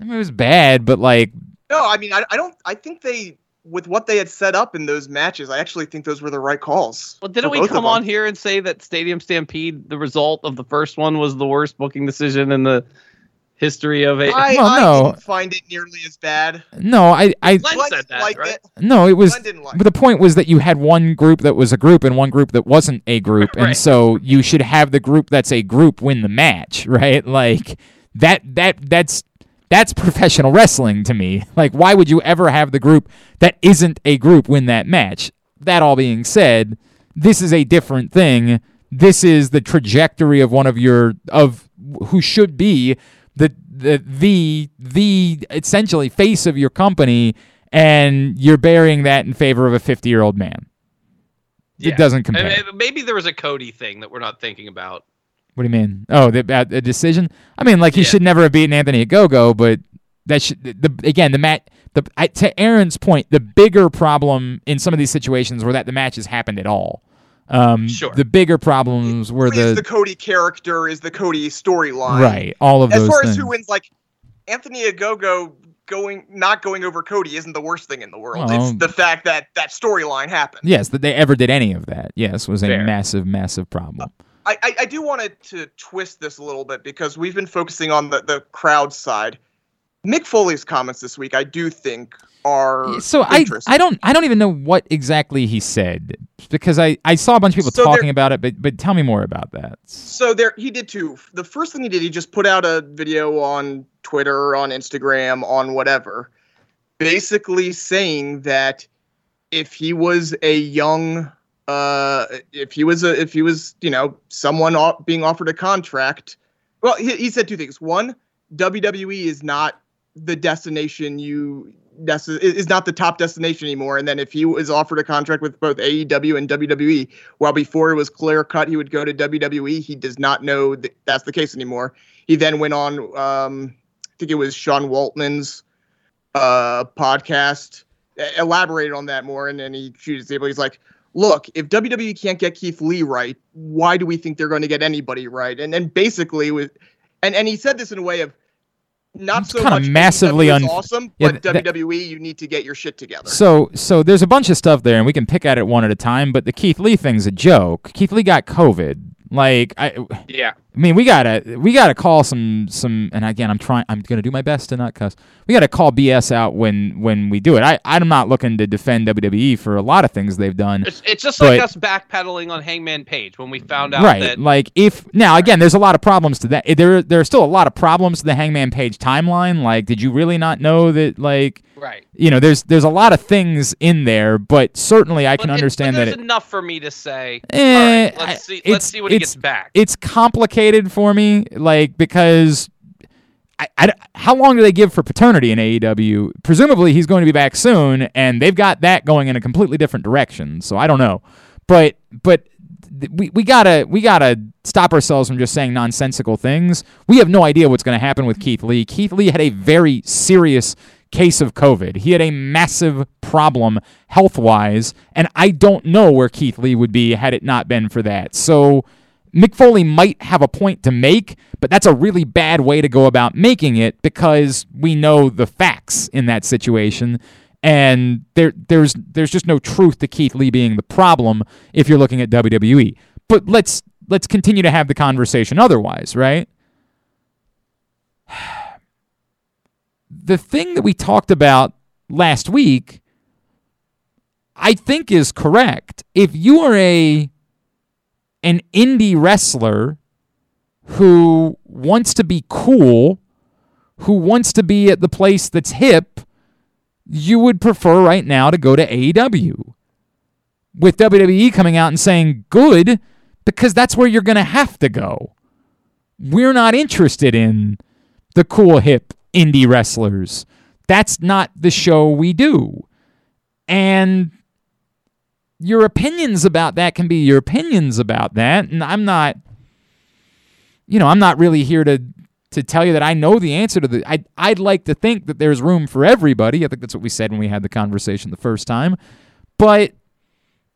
I mean, it was bad, but like, no, I mean, I, I don't. I think they, with what they had set up in those matches, I actually think those were the right calls. Well, didn't we come on here and say that Stadium Stampede, the result of the first one, was the worst booking decision in the history of it? I, Well, I no. didn't find it nearly as bad. no, I I Glenn Glenn said that, like right? it. no, it was. Glenn didn't like But the point was that you had one group that was a group and one group that wasn't a group, and so you should have the group that's a group win the match, right? Like that that that's that's professional wrestling to me. Like why would you ever have the group that isn't a group win that match? That all being said, this is a different thing. This is the trajectory of one of your of who should be the the the the essentially face of your company and you're burying that in favor of a 50 year old man. Yeah. It doesn't And compare. maybe- maybe there was a Cody thing that we're not thinking about. what do you mean? Oh, the, about the decision? I mean, like he Yeah. should never have beaten Anthony Ogogo, but that should the again the mat The I, to Aaron's point, the bigger problem in some of these situations were that the matches happened at all. Um, Sure. The bigger problems were the, the Cody character, is the Cody storyline. right, all of those. As those far things. as who wins, like Anthony Ogogo going not going over Cody isn't the worst thing in the world. Well- it's the fact that that storyline happened. yes, that they ever did any of that. Yes, was a Fair. massive, massive problem. I, I, I do want to twist this a little bit because we've been focusing on the, the crowd side. Mick Foley's comments this week, I do think, are So I. I don't I don't even know what exactly he said because I, I saw a bunch of people So there- talking about it, but but tell me more about that. So there, he did two. The first thing he did, he just put out a video on Twitter, on Instagram, on whatever, basically saying that if he was a young, uh, if he was a, if he was, you know, someone being offered a contract, well, he, he said two things. One, WWE is not the destination you is not the top destination anymore. And then if he was offered a contract with both AEW and WWE, while before it was clear cut he would go to WWE, he does not know that that's the case anymore. He then went on, um, I think it was Sean Waltman's uh, podcast, elaborated on that more, and then he table. He's like, "Look, if WWE can't get Keith Lee right, why do we think they're going to get anybody right?" And then basically with, and and he said this in a way of. Not It's so kinda much massively un- awesome, Yeah, but that- WWE, you need to get your shit together. So so there's a bunch of stuff there, and we can pick at it one at a time. But the Keith Lee thing's a joke. Keith Lee got COVID. Like I, Yeah. I mean, we gotta we gotta call some some. And again, I'm trying. I'm gonna do my best to not cuss. We gotta call BS out when when we do it. I I'm not looking to defend WWE for a lot of things they've done. It's, it's just like us backpedaling on Hangman Page when we found out right that like if now again there's a lot of problems to that there there are still a lot of problems to the hangman page timeline like did you really not know that like right. you know there's there's a lot of things in there but certainly i But can it- but understand that It's enough for me to say. Eh, all right, let's see. Let's see when he gets back. it's complicated for me like because I, I- how long do they give for paternity in AEW? Presumably he's going to be back soon, and they've got that going in a completely different direction. So I don't know, but but we, we gotta we gotta stop ourselves from just saying nonsensical things. We have no idea what's going to happen with Keith Lee. Keith Lee had a very serious case of COVID. He had a massive problem health wise, and I don't know where Keith Lee would be had it not been for that. So. Mick Foley might have a point to make, but that's a really bad way to go about making it because we know the facts in that situation. And there, there's, there's just no truth to Keith Lee being the problem if you're looking at WWE. But let's, let's continue to have the conversation otherwise, right? The thing that we talked about last week, I think, is correct. If you are a an indie wrestler who wants to be cool, who wants to be at the place that's hip, you would prefer right now to go to AEW. With WWE coming out and saying good, because that's where you're going to have to go. We're not interested in the cool, hip indie wrestlers. That's not the show we do. And your opinions about that can be your opinions about that. And i'm not you know i'm not really here to to tell you that i know the answer to the I'd, I'd like to think that there's room for everybody. I think that's what we said when we had the conversation the first time. But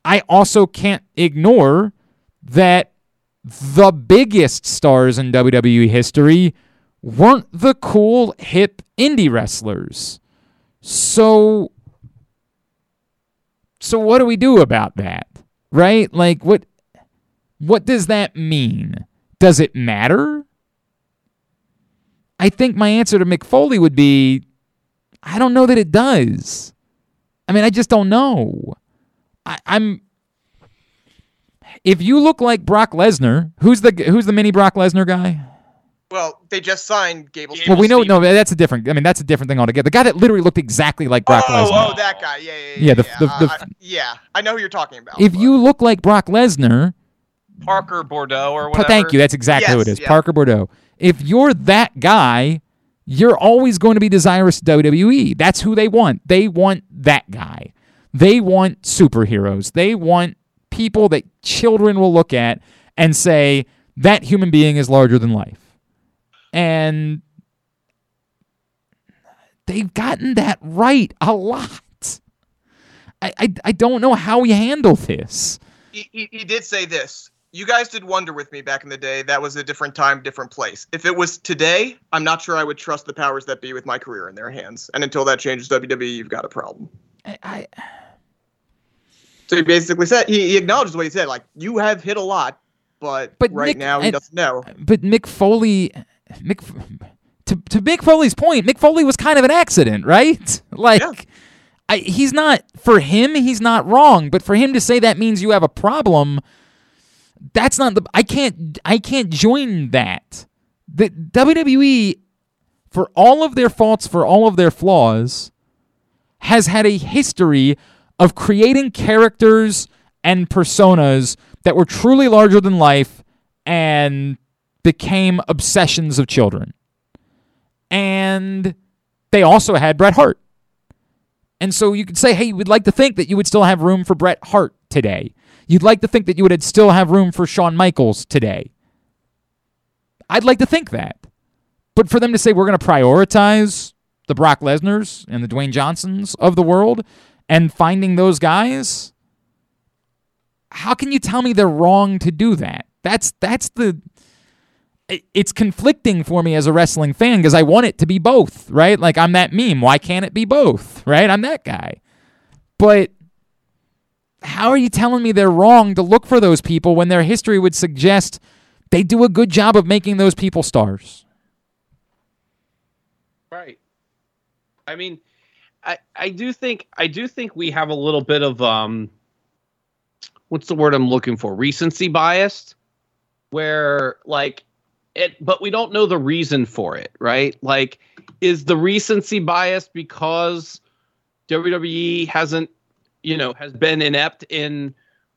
i also can't ignore that the biggest stars in wwe history weren't the cool hip indie wrestlers. So so what do we do about that? Right? Like what what does that mean? Does it matter? I think my answer to Mick Foley would be I don't know that it does. I mean, I just don't know. I, I'm if you look like Brock Lesnar, who's the who's the mini Brock Lesnar guy? Well, they just signed Gable. Gable Well, we know Steveson. no, that's a different. I mean, that's a different thing altogether. The guy that literally looked exactly like Brock oh, oh Lesnar. oh, that guy. Yeah, yeah, yeah. Yeah, the- yeah. the- the- I- I- yeah, I know who you're talking about. If but- you look like Brock Lesnar, Parker Boudreaux or Pa- whatever. Thank you. That's exactly who it is. Yeah. Parker Boudreaux. If you're that guy, you're always going to be desirous of WWE. That's who they want. They want that guy. They want superheroes. They want people that children will look at and say, that human being is larger than life. And they've gotten that right a lot. I, I, I don't know how we handle this. he, he, he did say this. You guys did wonder with me back in the day. That was a different time, different place. If it was today, I'm not sure I would trust the powers that be with my career in their hands. And until that changes, WWE, you've got a problem. I, I, So he basically said he, he acknowledges what he said. Like you have hit a lot, but, But right Nick- now he and- doesn't know. but Mick Foley, Mick, to to Mick Foley's point, Mick Foley was kind of an accident, right? Like, Yeah. I, he's not for him. He's not wrong, but for him to say that means you have a problem, that's not the. I can't. I can't join that. The WWE, for all of their faults, for all of their flaws, has had a history of creating characters and personas that were truly larger than life and became obsessions of children. And they also had Bret Hart. And so you could say, hey, we'd like to think that you would still have room for Bret Hart today. You'd like to think that you would still have room for Shawn Michaels today. I'd like to think that. But for them to say we're going to prioritize the Brock Lesnars and the Dwayne Johnsons of the world and finding those guys, how can you tell me they're wrong to do that? That's that's the it's conflicting for me as a wrestling fan because I want it to be both, right? Like I'm that meme. Why can't it be both, right? I'm that guy. But how are you telling me they're wrong to look for those people when their history would suggest they do a good job of making those people stars? Right. I mean, I I do think I do think we have a little bit of um what's the word I'm looking for? Recency bias where like it but we don't know the reason for it, right? Like is the recency bias because WWE hasn't, you know, has been inept in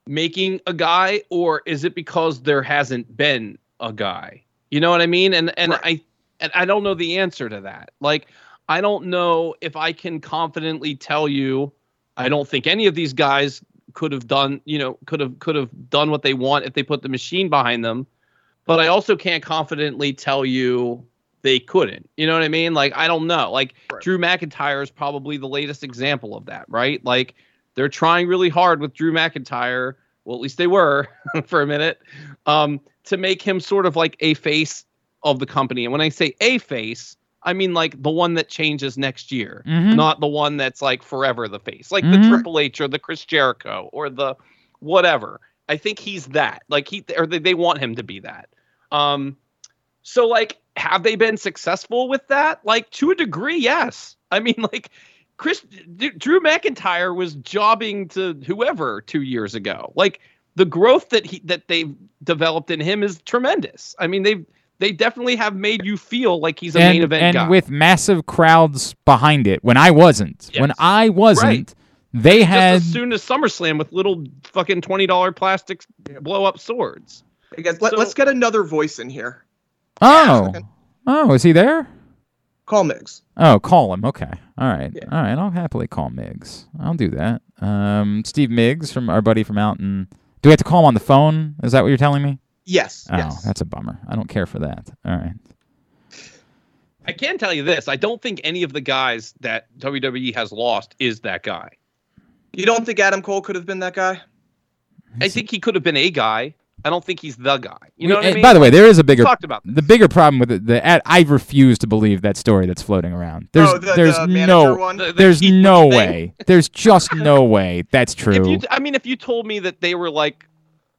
making a guy or is it because there hasn't been a guy? You know what I mean? And and Right. I and I don't know the answer to that. Like, I don't know if I can confidently tell you. I don't think any of these guys could have done, you know, could have could have done what they want if they put the machine behind them. But I also can't confidently tell you they couldn't. You know what I mean? Like, I don't know. Like, Right. Drew McIntyre is probably the latest example of that, right? Like, they're trying really hard with Drew McIntyre. Well, at least they were for a minute, um, to make him sort of like a face of the company. And when I say a face, I mean like the one that changes next year, Mhm. not the one that's like forever the face, like Mhm. the Triple H or the Chris Jericho or the whatever. I think he's that. Like he or they, they want him to be that. Um, so like, have they been successful with that? Like to a degree, yes. I mean, like Chris D- Drew McIntyre was jobbing to whoever two years ago. Like the growth that he that they've developed in him is tremendous. I mean, they've they definitely have made you feel like he's a and, main event and guy. with massive crowds behind it. When I wasn't, when I wasn't, Right. they just had as soon as SummerSlam with little fucking twenty dollar plastic blow up swords. Hey guys, let, So- us get another voice in here. oh oh is he there? Call Migs. Oh, call him. Okay. All right. Yeah. All right. I'll happily call Migs. I'll do that. Um, Steve Migs from our buddy from out in. Do we have to call him on the phone? Is that what you're telling me? Yes. Oh, yes. that's a bummer. I don't care for that. All right. I can tell you this: I don't think any of the guys that WWE has lost is that guy. You don't think Adam Cole could have been that guy? I think he could have been a guy. I don't think he's the guy. You know what I mean? By the way, there is a we bigger talked about this. the bigger problem with it. The ad, I refuse to believe that story that's floating around. Oh, there's oh, the, there's the no one. The- the there's no thing. way. There's just no way that's true. If you, I mean, if you told me that they were like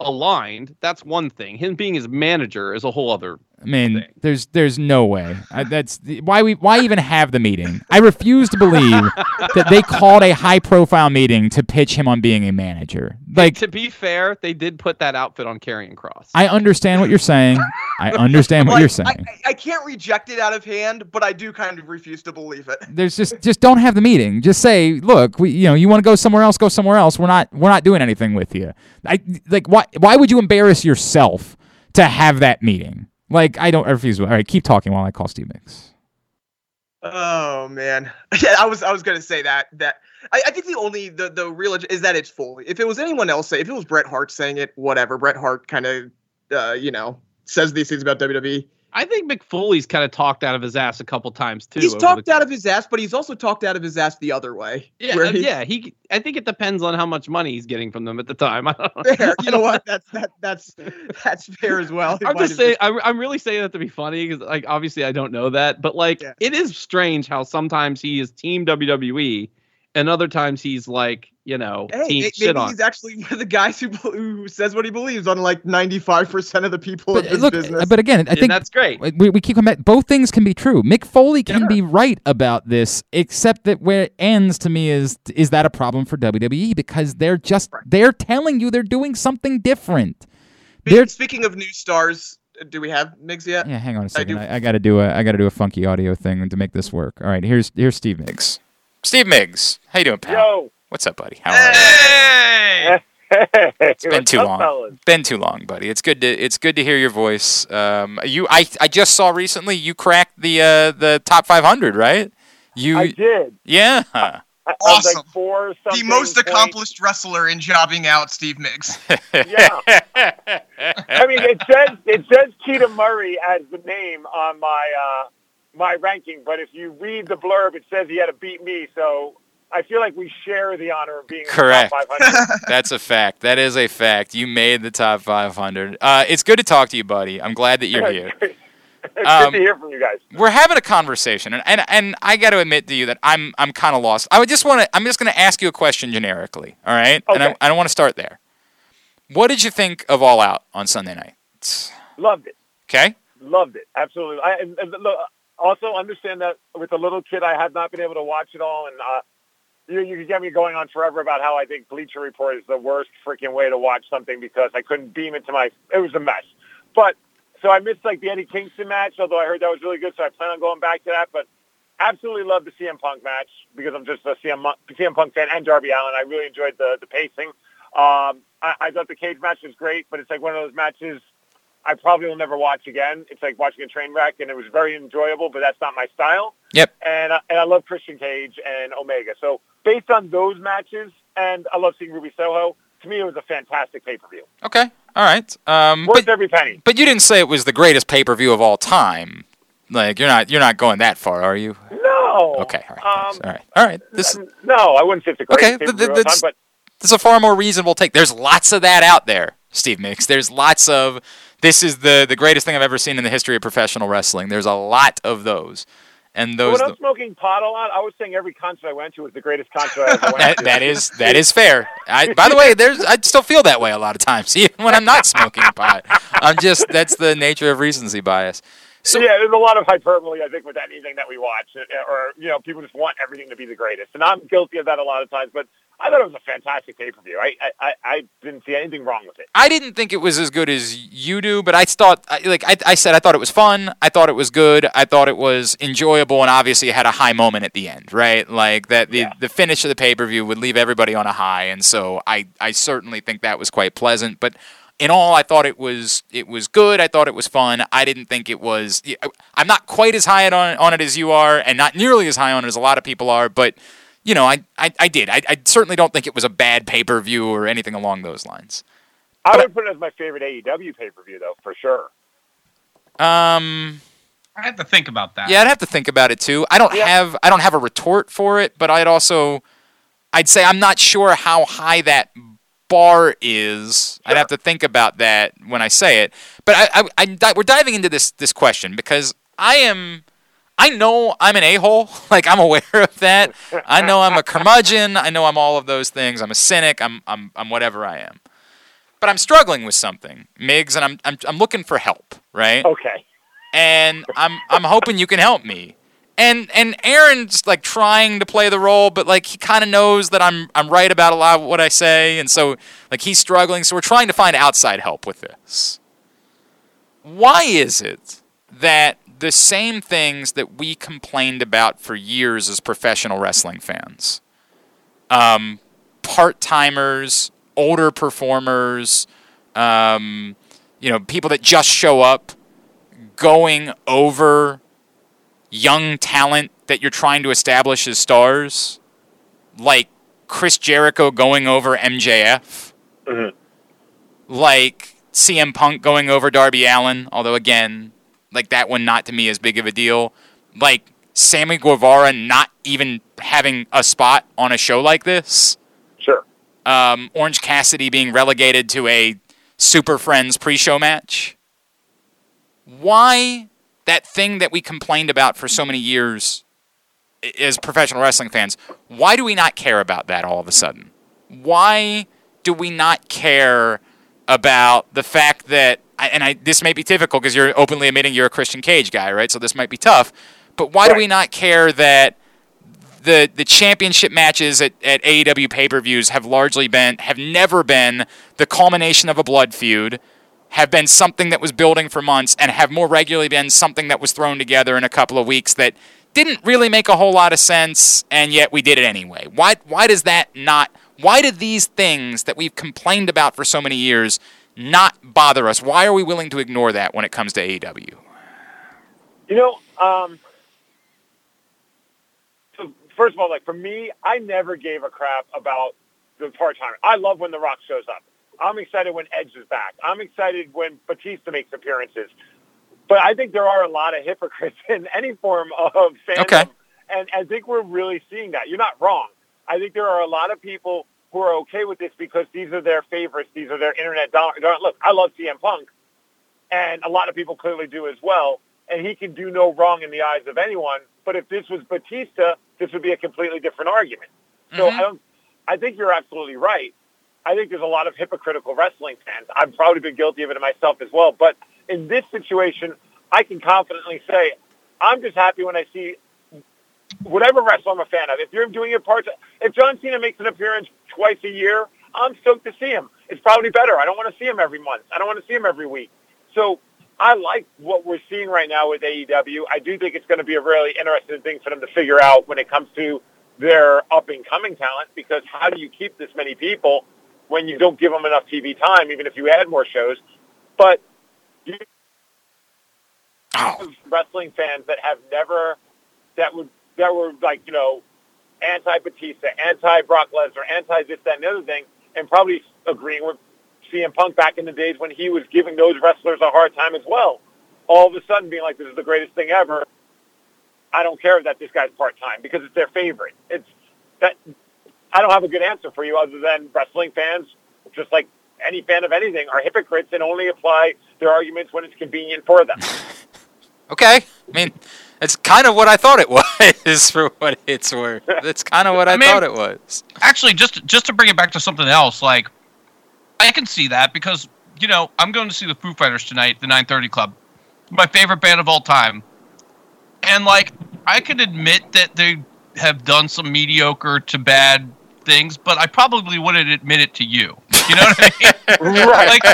aligned, that's one thing. Him being his manager is a whole other. I mean, thing. there's there's no way. I, that's the- why we why even have the meeting. I refuse to believe that they called a high profile meeting to pitch him on being a manager. Like to be fair, they did put that outfit on Karrion Kross. I understand what you're saying. I understand what Like, you're saying. I, I can't reject it out of hand, but I do kind of refuse to believe it. There's just just don't have the meeting. Just say, look, we you know you want to go somewhere else, go somewhere else. We're not we're not doing anything with you. I like why why would you embarrass yourself to have that meeting? Like I don't I refuse. All right, keep talking while I call Steve Migs. Oh man, yeah, I was I was gonna say that that I, I think the only the the real is that it's Foley. If it was anyone else, if it was Bret Hart saying it, whatever. Bret Hart kind of uh, you know says these things about WWE. I think Mick Foley's kind of talked out of his ass a couple times too. He's talked the- out of his ass, but he's also talked out of his ass the other way. Yeah, uh, yeah. He, I think it depends on how much money he's getting from them at the time. I don't know. Fair. You know what? That's that. That's that's fair as well. It I'm just saying. I'm, I'm really saying that to be funny because, like, obviously I don't know that, but like, Yeah. it is strange how sometimes he is Team WWE, and other times he's like, you know, Hey, team may- shit maybe on. he's actually one of the guys who, who says what he believes on like 95% of the people But in uh, this look, uh, business. but again, I and think that's great. we, we keep coming back. Both things can be true. Mick Foley can Sure. be right about this, except that where it ends to me is is that a problem for WWE because they're just they're telling you they're doing something different. They're Speaking of new stars, uh, do we have Migs yet? yeah. Hang on a second. do- I, I got to do a I got to do a funky audio thing to make this work. All right, here's here's Steve Migs. Steve Migs, how you doing, pal? Yo. What's up, buddy? How are you? Hey, It's been too long. Been too long, buddy. It's good to it's good to hear your voice. Um, you I I just saw recently you cracked the uh the top 500, right? You I did. yeah. I, I Awesome. like four The most point- accomplished wrestler in jobbing out, Steve Migs. Yeah. I mean, it says it says Keita Murray as the name on my uh, my ranking, but if you read the blurb, it says he had to beat me. So I feel like we share the honor of being Correct. in the top 500. That's a fact. That is a fact. You made the top 500. Uh, it's good to talk to you, buddy. I'm glad that you're here. it's Um, good to hear from you guys. We're having a conversation, and and, and I got to admit to you that I'm I'm kind of lost. I would just want to. I'm just going to ask you a question generically. All right, and I, Okay. I don't want to start there. What did you think of All Out on Sunday night? Loved it. Okay. Loved it. Absolutely. I and, and look, also understand that with a little kid, I have not been able to watch it all, and uh, you you get me going on forever about how I think Bleacher Report is the worst freaking way to watch something because I couldn't beam into my. It was a mess. But so I missed like the Eddie Kingston match, although I heard that was really good, so I plan on going back to that. But absolutely love the CM Punk match because I'm just a CM, CM Punk fan and Darby Allin. I really enjoyed the the pacing. Um, I, I thought the cage match was great, but it's like one of those matches I probably will never watch again. It's like watching a train wreck, and it was very enjoyable, but that's not my style. Yep. And I, and I love Christian Cage and Omega. So based on those matches, and I love seeing Ruby Soho. To me, it was a fantastic pay per view. Okay. All right. Um, Worth but, every penny. but you didn't say it was the greatest pay per view of all time. Like you're not you're not going that far, are you? No. Okay. All right. Um, all right. All right. This no, I wouldn't say it's the Okay, greatest pay per th- view th- of all that's- time, but this is a far more reasonable take. There's lots of that out there, Steve Migs. There's lots of this is the the greatest thing I've ever seen in the history of professional wrestling. There's a lot of those, and those when I'm smoking pot a lot, I was saying every concert I went to was the greatest concert I ever went that, to. that is that is fair. I, by the way, there's I still feel that way a lot of times, even when I'm not smoking pot. I'm just that's the nature of recency bias. So yeah, there's a lot of hyperbole, I think, with anything that we watch, or you know, people just want everything to be the greatest, and I'm guilty of that a lot of times. But I thought it was a fantastic pay per view. I, I I didn't see anything wrong with it. I didn't think it was as good as you do, but I thought, like I, I said, I thought it was fun. I thought it was good. I thought it was enjoyable, and obviously it had a high moment at the end, right? Like that, the Yeah. the finish of the pay per view would leave everybody on a high, and so I I certainly think that was quite pleasant. But in all, I thought it was it was good. I thought it was fun. I didn't think it was. I'm not quite as high on on it as you are, and not nearly as high on it as a lot of people are, but. You know, I, I, I did. I, I certainly don't think it was a bad pay per view or anything along those lines. I But- would put it as my favorite AEW pay per view, though, for sure. Um, I have to think about that. Yeah, I'd have to think about it too. I don't Yeah. have I don't have a retort for it, but I'd also I'd say I'm not sure how high that bar is. I'd have to think about that when I say it. But I, I, I we're diving into this this question because I am I know I'm an a-hole. Like I'm aware of that. I know I'm a curmudgeon. I know I'm all of those things. I'm a cynic. I'm I'm I'm whatever I am. But I'm struggling with something, Migs, and I'm I'm I'm looking for help, right? Okay. and I'm I'm hoping you can help me. And and Aaron's like trying to play the role, but like he kind of knows that I'm I'm right about a lot of what I say, and so like he's struggling. So we're trying to find outside help with this. Why is it that the same things that we complained about for years as professional wrestling fans, um, part timers, older performers, um, you know, people that just show up, going over young talent that you're trying to establish as stars, like Chris Jericho going over MJF, Mhm. like CM Punk going over Darby Allin, although again, like that one not to me as big of a deal. Like Sammy Guevara not even having a spot on a show like this. Sure. Um, Orange Cassidy being relegated to a Super Friends pre-show match. Why that thing that we complained about for so many years as professional wrestling fans? Why do we not care about that all of a sudden? Why do we not care about the fact that I- and I this may be typical because you're openly admitting you're a Christian Cage guy, right? So this might be tough. But why do we not care that the the championship matches at, at AEW pay per views have largely been have never been the culmination of a blood feud, have been something that was building for months, and have more regularly been something that was thrown together in a couple of weeks that didn't really make a whole lot of sense, and yet we did it anyway. Why why does that not why do these things that we've complained about for so many years not bother us? Why are we willing to ignore that when it comes to AEW? You know, um, so first of all, like for me, I never gave a crap about the part time. I love when The Rock shows up. I'm excited when Edge is back. I'm excited when Batista makes appearances. But I think there are a lot of hypocrites in any form of fandom. Okay. And I think we're really seeing that. You're not wrong. I think there are a lot of people who are okay with this because these are their favorites. These are their internet dollar. Look, I love CM Punk, and a lot of people clearly do as well. And he can do no wrong in the eyes of anyone. But if this was Batista, this would be a completely different argument. So mm-hmm. I don't. I think you're absolutely right. I think there's a lot of hypocritical wrestling fans. I've probably been guilty of it myself as well. But in this situation, I can confidently say I'm just happy when I see whatever wrestler I'm a fan of. If you're doing your parts, if John Cena makes an appearance twice a year, I'm stoked to see him. It's probably better. I don't want to see him every month. I don't want to see him every week. So I like what we're seeing right now with AEW. I do think it's going to be a really interesting thing for them to figure out when it comes to their up and coming talent because how do you keep this many people when you don't give them enough TV time, even if you add more shows? But you Oh, wrestling fans that have never that would that were like you know anti Batista, anti Brock Lesnar, anti this that and the other thing, and probably agreeing with CM Punk back in the days when he was giving those wrestlers a hard time as well. All of a sudden, being like, "This is the greatest thing ever." I don't care that this guy's part time because it's their favorite. It's that I don't have a good answer for you other than wrestling fans, just like any fan of anything, are hypocrites and only apply their arguments when it's convenient for them. okay. I mean, it's kind of what I thought it was for what it's worth. That's kind of what I, I mean- thought it was. Actually, just just to bring it back to something else, like I can see that because you know I'm going to see the Foo Fighters tonight, the 9:30 Club, my favorite band of all time, and like I can admit that they have done some mediocre to bad things, but I probably wouldn't admit it to you. You know what I mean? right. like,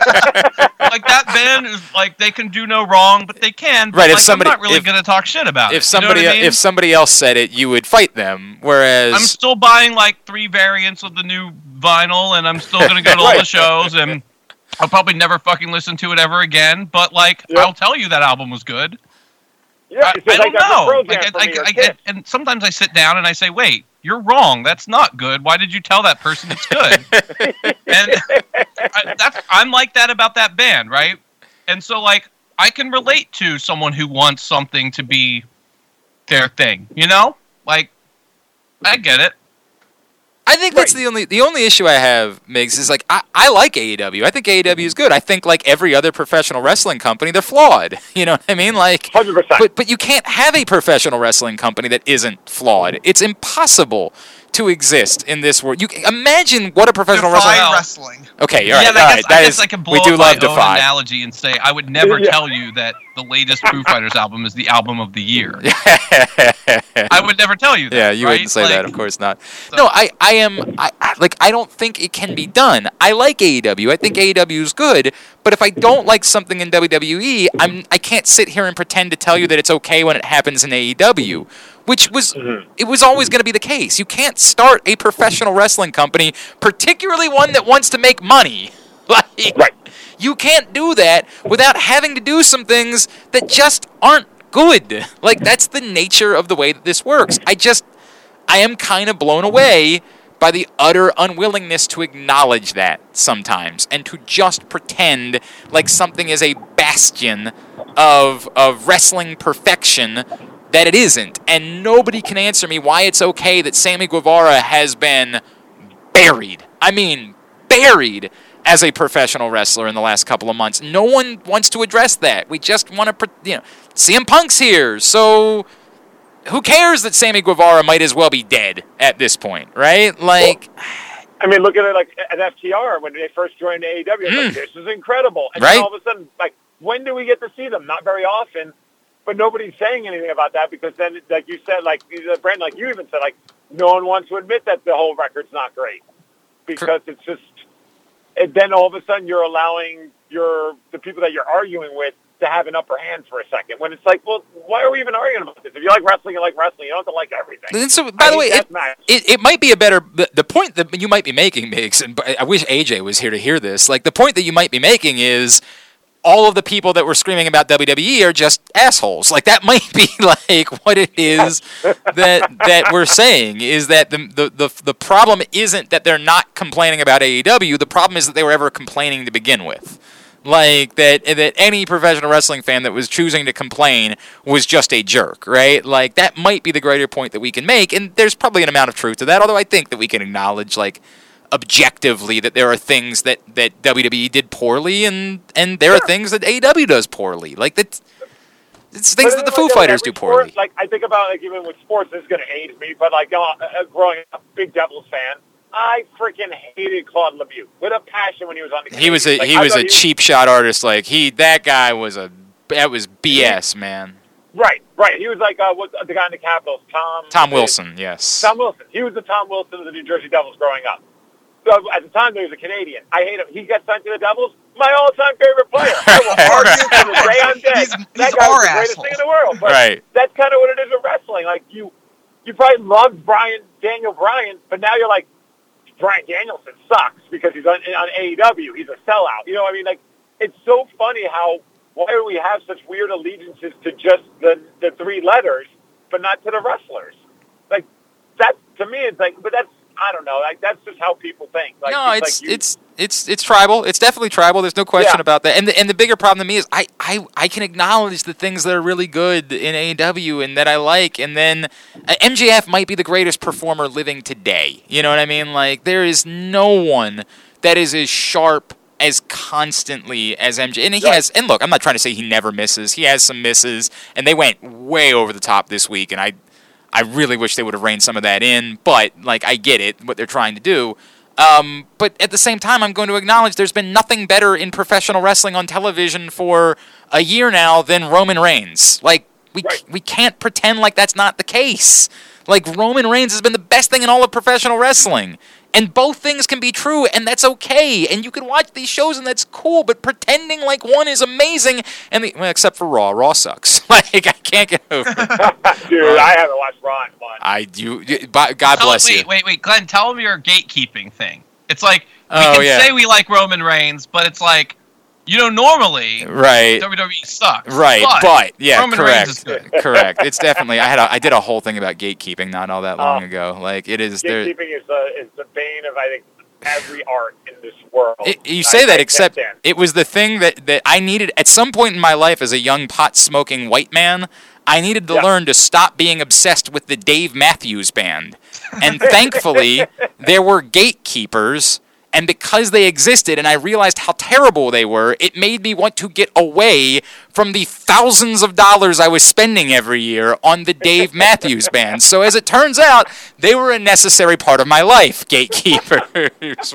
like that band is like they can do no wrong, but they can. But Right, if like, somebody- I'm not really if- going to talk shit about it. If you know somebody I mean? if somebody else said it, you would fight them. Whereas I'm still buying like three variants of the new vinyl, and I'm still gonna go to all the shows, and I'll probably never fucking listen to it ever again. But like, Yep. I'll tell you that album was good. Yeah, I, I don't know. Like, I, I- Kiss. and sometimes I sit down and I say, "Wait, you're wrong. That's not good. Why did you tell that person it's good?" and I, that's I'm like that about that band, right? And so like I can relate to someone who wants something to be their thing, you know? Like I get it. I think that's the only the only issue I have, Migs, is like I, I like AEW. I think AEW is good. I think like every other professional wrestling company, they're flawed. You know what I mean? Like Hundred percent. but but you can't have a professional wrestling company that isn't flawed. It's impossible to exist in this world. You imagine what a professional Defy wrestling. wrestling. Okay, all right, yeah, all I right. guess, That I, guess is I can blow we do up love my own Defy. analogy and say I would never Yeah. tell you that the latest Foo Fighters album is the album of the year. I would never tell you that. Yeah, you right? wouldn't say Like, that, of course not. No, I, I am, I, I, like, I don't think it can be done. I like AEW. I think AEW is good, but if I don't like something in WWE, I'm, I can't sit here and pretend to tell you that it's okay when it happens in AEW, which was, mm-hmm. it was always going to be the case. You can't start a professional wrestling company, particularly one that wants to make money. Like, Right. you can't do that without having to do some things that just aren't good. Like that's the nature of the way that this works. I just I am kind of blown away by the utter unwillingness to acknowledge that sometimes and to just pretend like something is a bastion of of wrestling perfection that it isn't. And nobody can answer me why it's okay that Sammy Guevara has been buried. I mean, buried as a professional wrestler in the last couple of months. No one wants to address that. We just want to, you know, CM Punk's here, so who cares that Sammy Guevara might as well be dead at this point, right? Like, I mean, look at it like at FTR when they first joined AEW. It's like, this is incredible. And Mm. Right. then all of a sudden, like, when do we get to see them? Not very often. But nobody's saying anything about that because then, like you said, like Brandon, like you even said, like no one wants to admit that the whole record's not great because it's just. And then all of a sudden, you're allowing your the people that you're arguing with to have an upper hand for a second. When it's like, well, why are we even arguing about this? If you like wrestling, you like wrestling. You don't have to like everything. and so by I the way, it, it, it might be a better the, the point that you might be making, Migs, and I wish AJ was here to hear this. Like the point that you might be making is all of the people that were screaming about WWE are just assholes. Like that might be like what it is that that we're saying is that the, the the the problem isn't that they're not complaining about AEW. The problem is that they were ever complaining to begin with. Like that that any professional wrestling fan that was choosing to complain was just a jerk, right? Like that might be the greater point that we can make, and there's probably an amount of truth to that. Although I think that we can acknowledge like objectively that there are things that, that WWE did poorly and and there are things that AEW does poorly. Like that it's things that the Foo like, Fighters do poorly. Sport, like I think about like even with sports, this is going to age me, but like uh, uh, growing up, big Devils fan, I freaking hated Claude Lemieux with a passion when he was on the. He was a Like, he was a cheap shot artist. Like he that guy was a that was BS, man. Right, right. He was like uh, what, the guy in the Capitals, Tom. Tom Wilson, yes. Tom Wilson. He was the Tom Wilson of the New Jersey Devils growing up. So at the time, he was a Canadian. I hate him. He got signed to the Devils. My all-time favorite player. I will argue to the day I'm dead. He's- that guy our was the greatest asshole. thing in the world. But Right. that's kind of what it is with wrestling. Like you, you probably loved Brian Daniel Bryan, but now you're like, Bryan Danielson sucks because he's on, on AEW. He's a sellout. You know, what I mean, like it's so funny how why do we have such weird allegiances to just the the three letters, but not to the wrestlers? Like that to me, it's like, but that's I don't know. Like that's just how people think. Like, no, it's like it's it's it's tribal. It's definitely tribal. There's no question Yeah. about that. And the and the bigger problem to me is I, I I can acknowledge the things that are really good in AEW and that I like, and then uh, MJF might be the greatest performer living today. You know what I mean? Like there is no one that is as sharp as constantly as MJ. And he Right. has. And look, I'm not trying to say he never misses. He has some misses, and they went way over the top this week. And I I really wish they would have reined some of that in, but like I get it what they're trying to do. Um, but at the same time, I'm going to acknowledge there's been nothing better in professional wrestling on television for a year now than Roman Reigns. Like we Right. we can't pretend like that's not the case. Like Roman Reigns has been the best thing in all of professional wrestling. And both things can be true, and that's okay. And you can watch these shows, and that's cool. But pretending like one is amazing, and the, well, except for Raw, Raw sucks. like I can't get over. it. dude. I haven't watched Raw in months. I you, you- by- God Tell- bless wait, you. wait, wait, Glenn. Tell him your gatekeeping thing. It's like we Oh, can yeah. say we like Roman Reigns, but it's like you know normally Right. WWE sucks. Right, but, yeah, Roman Reigns is correct, good. correct. It's definitely. I had a, I did a whole thing about gatekeeping not all that long Oh. ago. Like it is. Gatekeeping is the is the bane of I think every art in this world. It, you say I that, can't except it was the thing that, that I needed at some point in my life as a young pot smoking white man. I needed to Yeah. learn to stop being obsessed with the Dave Matthews Band. And thankfully, there were gatekeepers. And because they existed and I realized how terrible they were, it made me want to get away from the thousands of dollars I was spending every year on the Dave Matthews Band. So as it turns out, they were a necessary part of my life, gatekeepers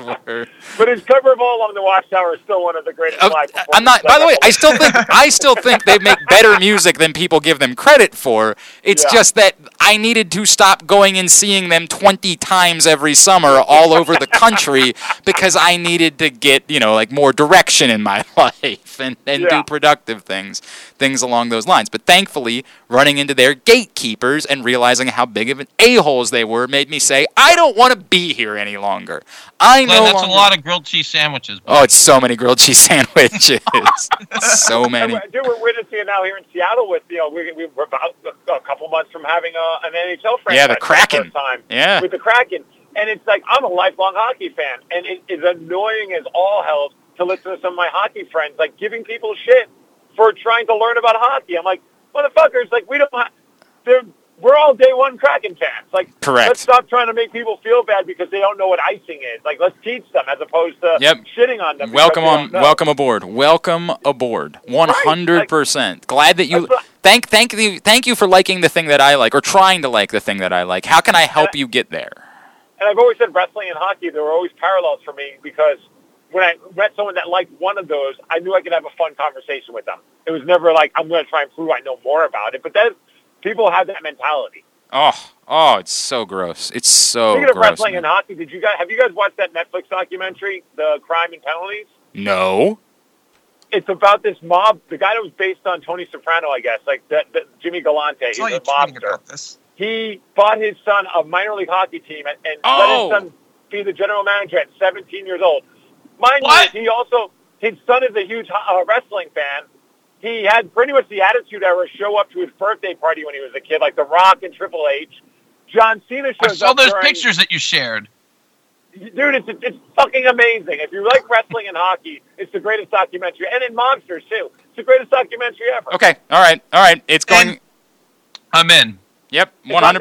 were. But his cover of All Along the Watchtower is still one of the greatest Uh, live I'm not. By the way, I still think I still think they make better music than people give them credit for. It's Yeah. just that I needed to stop going and seeing them 20 times every summer all over the country because I needed to get you know like more direction in my life and and do productive things, things along those lines. But thankfully, running into their gatekeepers and realizing how big of an a holes they were made me say I don't want to be here any longer. I Glenn, no that's longer. a lot of grilled cheese sandwiches. Oh, it's so many grilled cheese sandwiches. so many. we're- Dude, we're witnessing it now here in Seattle with, you know, we, we we're about a, a couple months from having a, an NHL franchise Yeah, the Kraken. first time Yeah. with the Kraken. And it's like I'm a lifelong hockey fan, and it is annoying as all hell to listen to some of my hockey friends like giving people shit for trying to learn about hockey. I'm like, motherfuckers, like we don't. Ha- they're we're all day one Kraken fans. Like, Correct. let's stop trying to make people feel bad because they don't know what icing is. Like, let's teach them as opposed to Yep. shitting on them. Welcome on, welcome aboard. Welcome aboard. One hundred percent. Glad that you thank thank you thank you for liking the thing that I like or trying to like the thing that I like. How can I help you get there? And I've always said wrestling and hockey, there were always parallels for me because when I met someone that liked one of those, I knew I could have a fun conversation with them. It was never like, I'm going to try and prove I know more about it. But then people have that mentality. Oh, oh, it's so gross. It's so Speaking of gross. wrestling man. and hockey, did you guys have you guys watched that Netflix documentary, The Crime and Penalties? no. It's about this mob, the guy that was based on Tony Soprano, I guess, like that, that Jimmy Galante. He's a mobster. he bought his son a minor league hockey team and, and Oh. let his oh! son be the general manager at 17 years old. Mind What? you, he also his son is a huge uh, wrestling fan. He had pretty much the attitude era show up to his birthday party when he was a kid, like The Rock and Triple H. John Cena I saw up those during- pictures that you shared. Dude, it's, it's fucking amazing. If you like wrestling and hockey, it's the greatest documentary. And in Monsters, too. It's the greatest documentary ever. Okay. All right. All right. It's going. And- I'm in. Yep, on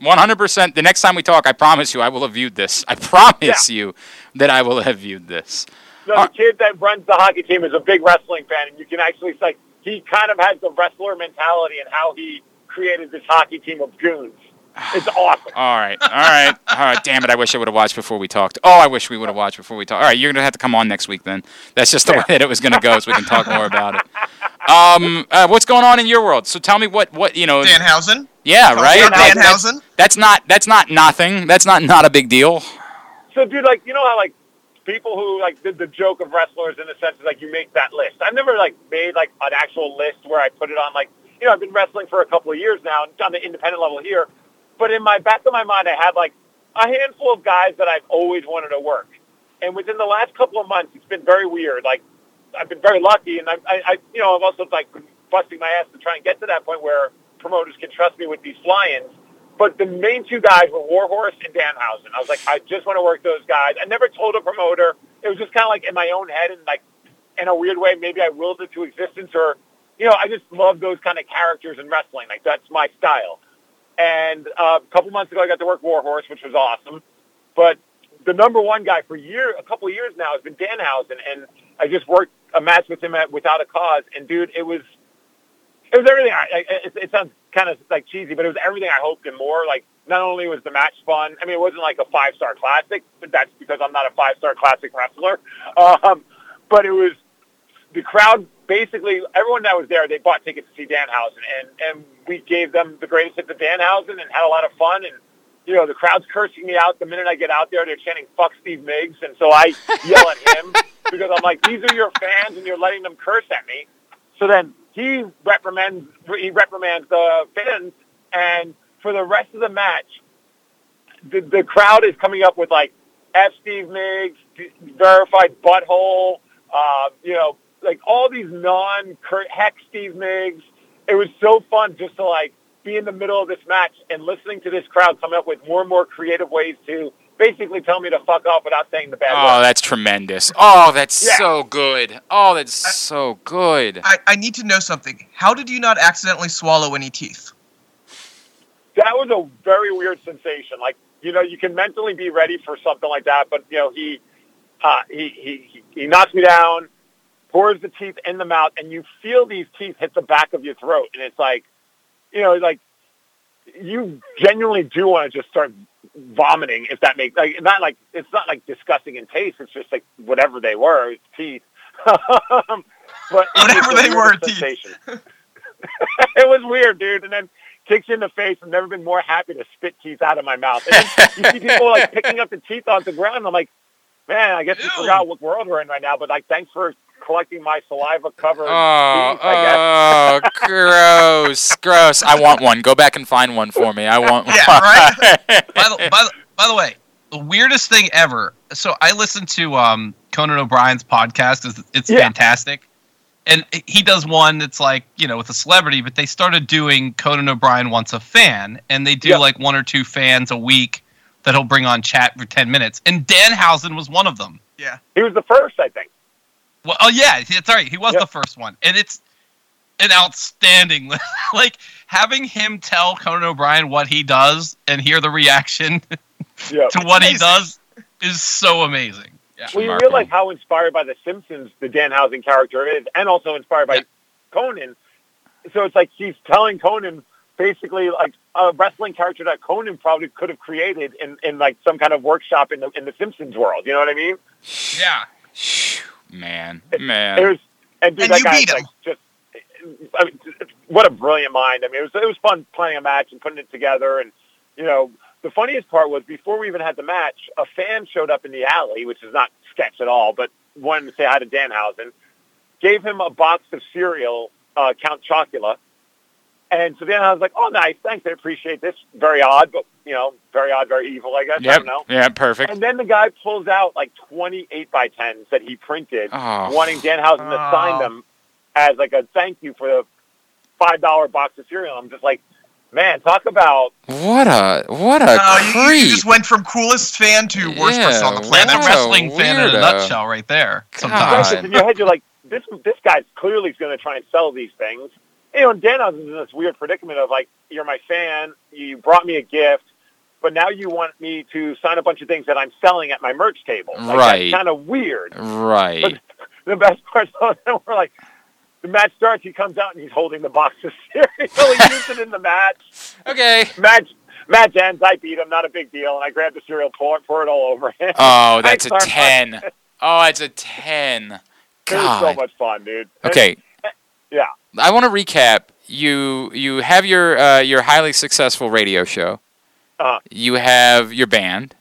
one hundred percent, one hundred percent. The next time we talk, I promise you, I will have viewed this. I promise you that I will have viewed this. So Uh, the kid that runs the hockey team is a big wrestling fan, and you can actually it's like he kind of has the wrestler mentality and how he created this hockey team of goons. It's awesome. All right, all right, all right. Damn it! I wish I would have watched before we talked. Oh, I wish we would have watched before we talked. All right, you're gonna have to come on next week then. That's just the way that it was gonna go, so we can talk more about it. Um, uh, what's going on in your world? So tell me what what you know. Danhausen. Yeah, right. Dan Like, that's, Danhausen. that's not that's not nothing. That's not not a big deal. So, dude, like you know how like people who like did the joke of wrestlers in the sense of like you make that list. I've never like made like an actual list where I put it on like you know I've been wrestling for a couple of years now on the independent level here, but in my back of my mind I had like a handful of guys that I've always wanted to work, and within the last couple of months it's been very weird. Like I've been very lucky, and I, I, I you know I've also like busting my ass to try and get to that point where promoters can trust me with these fly-ins. But the main two guys were Warhorse and Danhausen. I was like, I just want to work those guys. I never told a promoter. It was just kind of like in my own head and like in a weird way, maybe I willed it to existence or, you know, I just love those kind of characters in wrestling. Like that's my style. And uh, a couple months ago, I got to work Warhorse, which was awesome. But the number one guy for year, a couple of years now has been Danhausen, and I just worked a match with him at Without a Cause, and dude, it was it was everything. I, I, it, it sounds kind of like cheesy, but it was everything I hoped and more. Like not only was the match fun, I mean, it wasn't like a five star classic, but that's because I'm not a five star classic wrestler. Um, but it was the crowd. Basically, everyone that was there, they bought tickets to see Danhausen, and and we gave them the greatest hits of Danhausen, and had a lot of fun. And you know, the crowd's cursing me out the minute I get out there. They're chanting "fuck Steve Migs," and so I yell at him because I'm like, "These are your fans, and you're letting them curse at me." So then he reprimands he reprimands the fans, and for the rest of the match, the, the crowd is coming up with like F Steve Migs, verified butthole, uh, you know, like all these non heck Steve Migs. It was so fun just to like be in the middle of this match and listening to this crowd come up with more and more creative ways to basically tell me to fuck off without saying the bad Oh, word. Oh, that's tremendous. Oh, that's Yeah. so good. Oh, that's so good. I, I need to know something. How did you not accidentally swallow any teeth? that was a very weird sensation. Like, you know, you can mentally be ready for something like that, but you know, he, uh, he, he, he, he knocks me down, pours the teeth in the mouth, and you feel these teeth hit the back of your throat, and it's like, you know, like you genuinely do want to just start vomiting if that makes like not like it's not like disgusting in taste. It's just like whatever they were, it's teeth. Um, but Whatever they were, teeth. it was weird, dude. And then kicks you in the face. I've never been more happy to spit teeth out of my mouth. And you see people like picking up the teeth off the ground. I'm like, man, I guess we Ew. forgot what world we're in right now. But like, thanks for collecting my saliva covered Oh, teeth. I guess. oh, gross, gross. I want one. Go back and find one for me. I want one. Yeah, right? by the, by the by the way, the weirdest thing ever. So I listened to um, Conan O'Brien's podcast. It's, it's Yeah. fantastic, and he does one that's like you know with a celebrity. But they started doing Conan O'Brien wants a fan, and they do Yeah. like one or two fans a week that he'll bring on chat for 10 minutes. And Dan Danhausen was one of them. Yeah. He was the first, I think. Well, oh yeah, that's right. He was Yep. the first one, and it's an outstanding. like having him tell Conan O'Brien what he does and hear the reaction Yeah. to what he does is so amazing. Yeah. Well, you Remarkable. realize how inspired by The Simpsons the Dan Danhausen character is, and also inspired by Yeah. Conan. So it's like he's telling Conan basically like a wrestling character that Conan probably could have created in, in like some kind of workshop in the in the Simpsons world. You know what I mean? Yeah. Man, man. It man. was, and dude, And that you guy's beat him. like just. I mean, what a brilliant mind! I mean, it was it was fun planning a match and putting it together, and you know, the funniest part was before we even had the match, a fan showed up in the alley, which is not sketch at all, but wanted to say hi to Danhausen, gave him a box of cereal, uh, Count Chocula, and so I was like, "Oh, nice, thanks, I appreciate this. Very odd, but you know, very odd, very evil, I guess. I Yep. don't know." Yeah, perfect. And then the guy pulls out like 28 by 10s that he printed, Oh. wanting Danhausen to oh. sign Oh. them as like a thank you for the $5 box of cereal. I'm just like, man, talk about What a what a No, you, you just went from coolest fan to worst Yeah, person on the planet. That's a What a wrestling fan in a nutshell, right there. God. Sometimes. in your head. You're like, this this guy's clearly going to try and sell these things. You know, and Danhausen's in this weird predicament of like, you're my fan, you brought me a gift, but now you want me to sign a bunch of things that I'm selling at my merch table. Like, Right. Kind of weird. right. But the best part is we're like, the match starts, he comes out and he's holding the box of cereal. he used it in the match. Okay. Match match ends. I beat him. Not a big deal. And I grabbed the cereal, pour, pour it all over him. Oh, that's a ten. Oh, it's a ten. It was so much fun, dude. And- Okay. Yeah. I want to recap. You you have your uh, your highly successful radio show. Uh-huh. You have your band,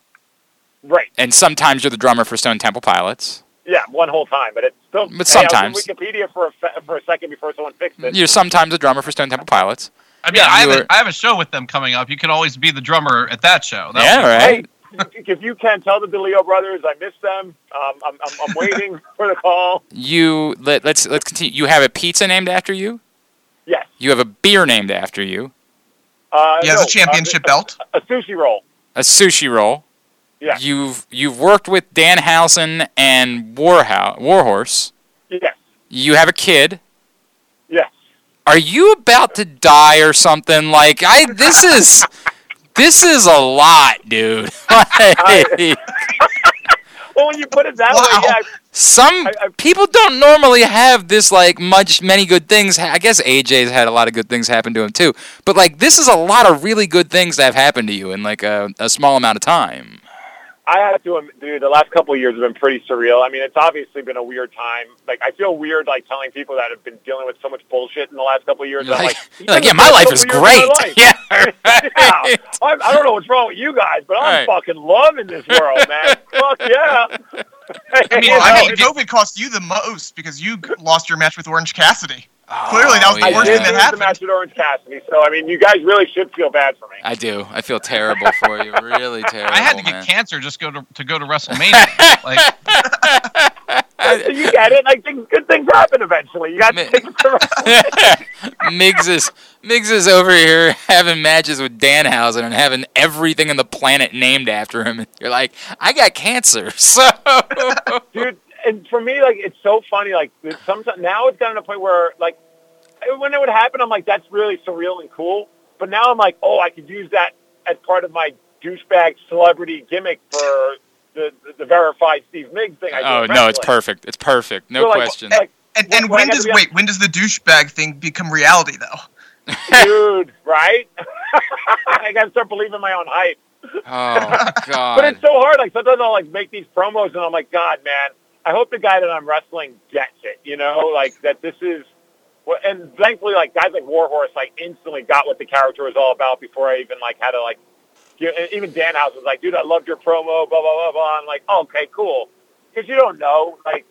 Right. and sometimes you're the drummer for Stone Temple Pilots. Yeah, one whole time, but it's still. But hey, I was sometimes. on Wikipedia for a, fe- for a second before someone fixed it. You're sometimes the drummer for Stone Temple Pilots. I mean, Yeah, I, have you a, were- I have a show with them coming up. You could always be the drummer at that show. That yeah, would right. Hey, if you can tell the DeLeo brothers, I miss them. Um, I'm, I'm, I'm waiting for the call. You let, let's let's continue. You have a pizza named after you. Yes. You have a beer named after you. Uh, He has no, a championship uh, belt. A sushi roll. A sushi roll. Yeah. You've you've worked with Danhausen and Warhouse, Warhorse. Yes. You have a kid. Yes. Are you about to die or something? Like I this is this is a lot, dude. Like, Well, when you put it that Wow. way, yeah. some I- I- people don't normally have this like much many good things. I guess AJ's had a lot of good things happen to him too. But like this is a lot of really good things that have happened to you in like a, a small amount of time. I have to, admit, dude. The last couple of years have been pretty surreal. I mean, it's obviously been a weird time. Like, I feel weird, like telling people that have been dealing with so much bullshit in the last couple of years. You're like, like, you're like, yeah, my life is great. couple years of my life." Yeah, right. I, I don't know what's wrong with you guys, but I'm Right. fucking loving this world, man. Fuck yeah. I mean, Well, I know, think it- COVID cost you the most because you lost your match with Orange Cassidy. Clearly, that was the oh, I worst did thing that lose happened. the match with Orange Cassidy, so I mean, you guys really should feel bad for me. I do. I feel terrible for you. Really terrible. I had to get man. cancer just go to to go to WrestleMania. like, So you get it. Like things, good things happen eventually. You got to Man. take it to Migs is Migs is over here having matches with Danhausen and having everything on the planet named after him. And you're like, I got cancer, so dude. And for me, like it's so funny. Like sometimes now it's gotten to a point where like when it would happen, I'm like that's really surreal and cool. But now I'm like, oh, I could use that as part of my douchebag celebrity gimmick for the the, the verified Steve Migs thing. I oh no, it's perfect. It's perfect. No So, like, question. Like, And, When- and when I when had does to be on- wait? When does the douchebag thing become reality, though? dude, right? I gotta start believing my own hype. oh god! But it's so hard. Like sometimes I'll like make these promos, and I'm like, God, man, I hope the guy that I'm wrestling gets it. You know, like that. This is. And thankfully, like guys like Warhorse, like instantly got what the character was all about before I even like had to like. Even Danhouse was like, "Dude, I loved your promo." Blah blah blah blah. I'm like, okay, cool. Because you don't know, like,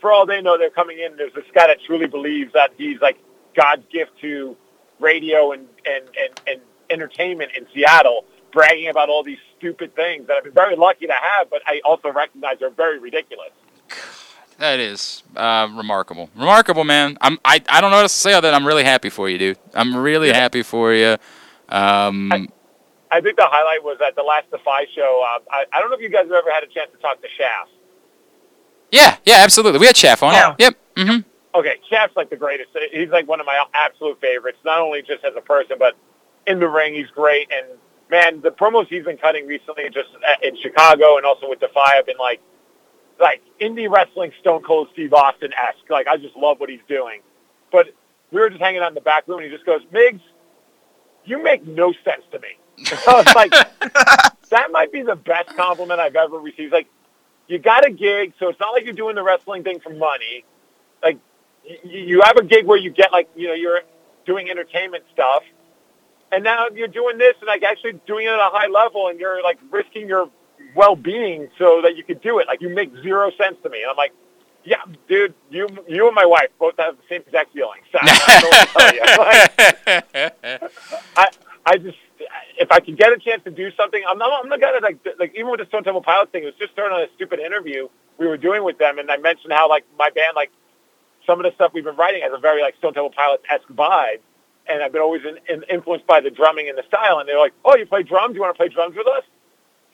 for all they know, they're coming in. There's this guy that truly believes that he's like God's gift to radio and and and, and entertainment in Seattle, bragging about all these stupid things that I've been very lucky to have, but I also recognize they're very ridiculous. That is uh, remarkable. Remarkable, man. I'm I, I don't know what to say other than I'm really happy for you, dude. I'm really happy for you. Um, I think the highlight was at the last Defy show. Uh, I, I don't know if you guys have ever had a chance to talk to Shaft. Yeah, yeah, absolutely. We had Chef on. Yeah. Yep. Mm-hmm. Okay, Shaft's like the greatest. He's like one of my absolute favorites. Not only just as a person, but in the ring, he's great. And man, the promos he's been cutting recently, just in Chicago and also with Defy, have been like, like indie wrestling, Stone Cold Steve Austin esque. Like I just love what he's doing. But we were just hanging out in the back room, and he just goes, "Migs, you make no sense to me." I was like, that might be the best compliment I've ever received. Like, you got a gig, so it's not like you're doing the wrestling thing for money. Like, y- you have a gig where you get like, you know, you're doing entertainment stuff, and now you're doing this and like actually doing it at a high level, and you're like risking your well-being so that you could do it. Like, you make zero sense to me. And I'm like, yeah, dude, you you and my wife both have the same exact feelings. So I don't know what to tell you. Like, I I just if I can get a chance to do something, I'm not I'm not gonna like like even with the Stone Temple Pilots thing, it was just during a stupid interview we were doing with them, and I mentioned how like my band like some of the stuff we've been writing has a very like Stone Temple Pilots esque vibe, and I've been always in, in, influenced by the drumming and the style, and they're like, oh, you play drums? Do You want to play drums with us?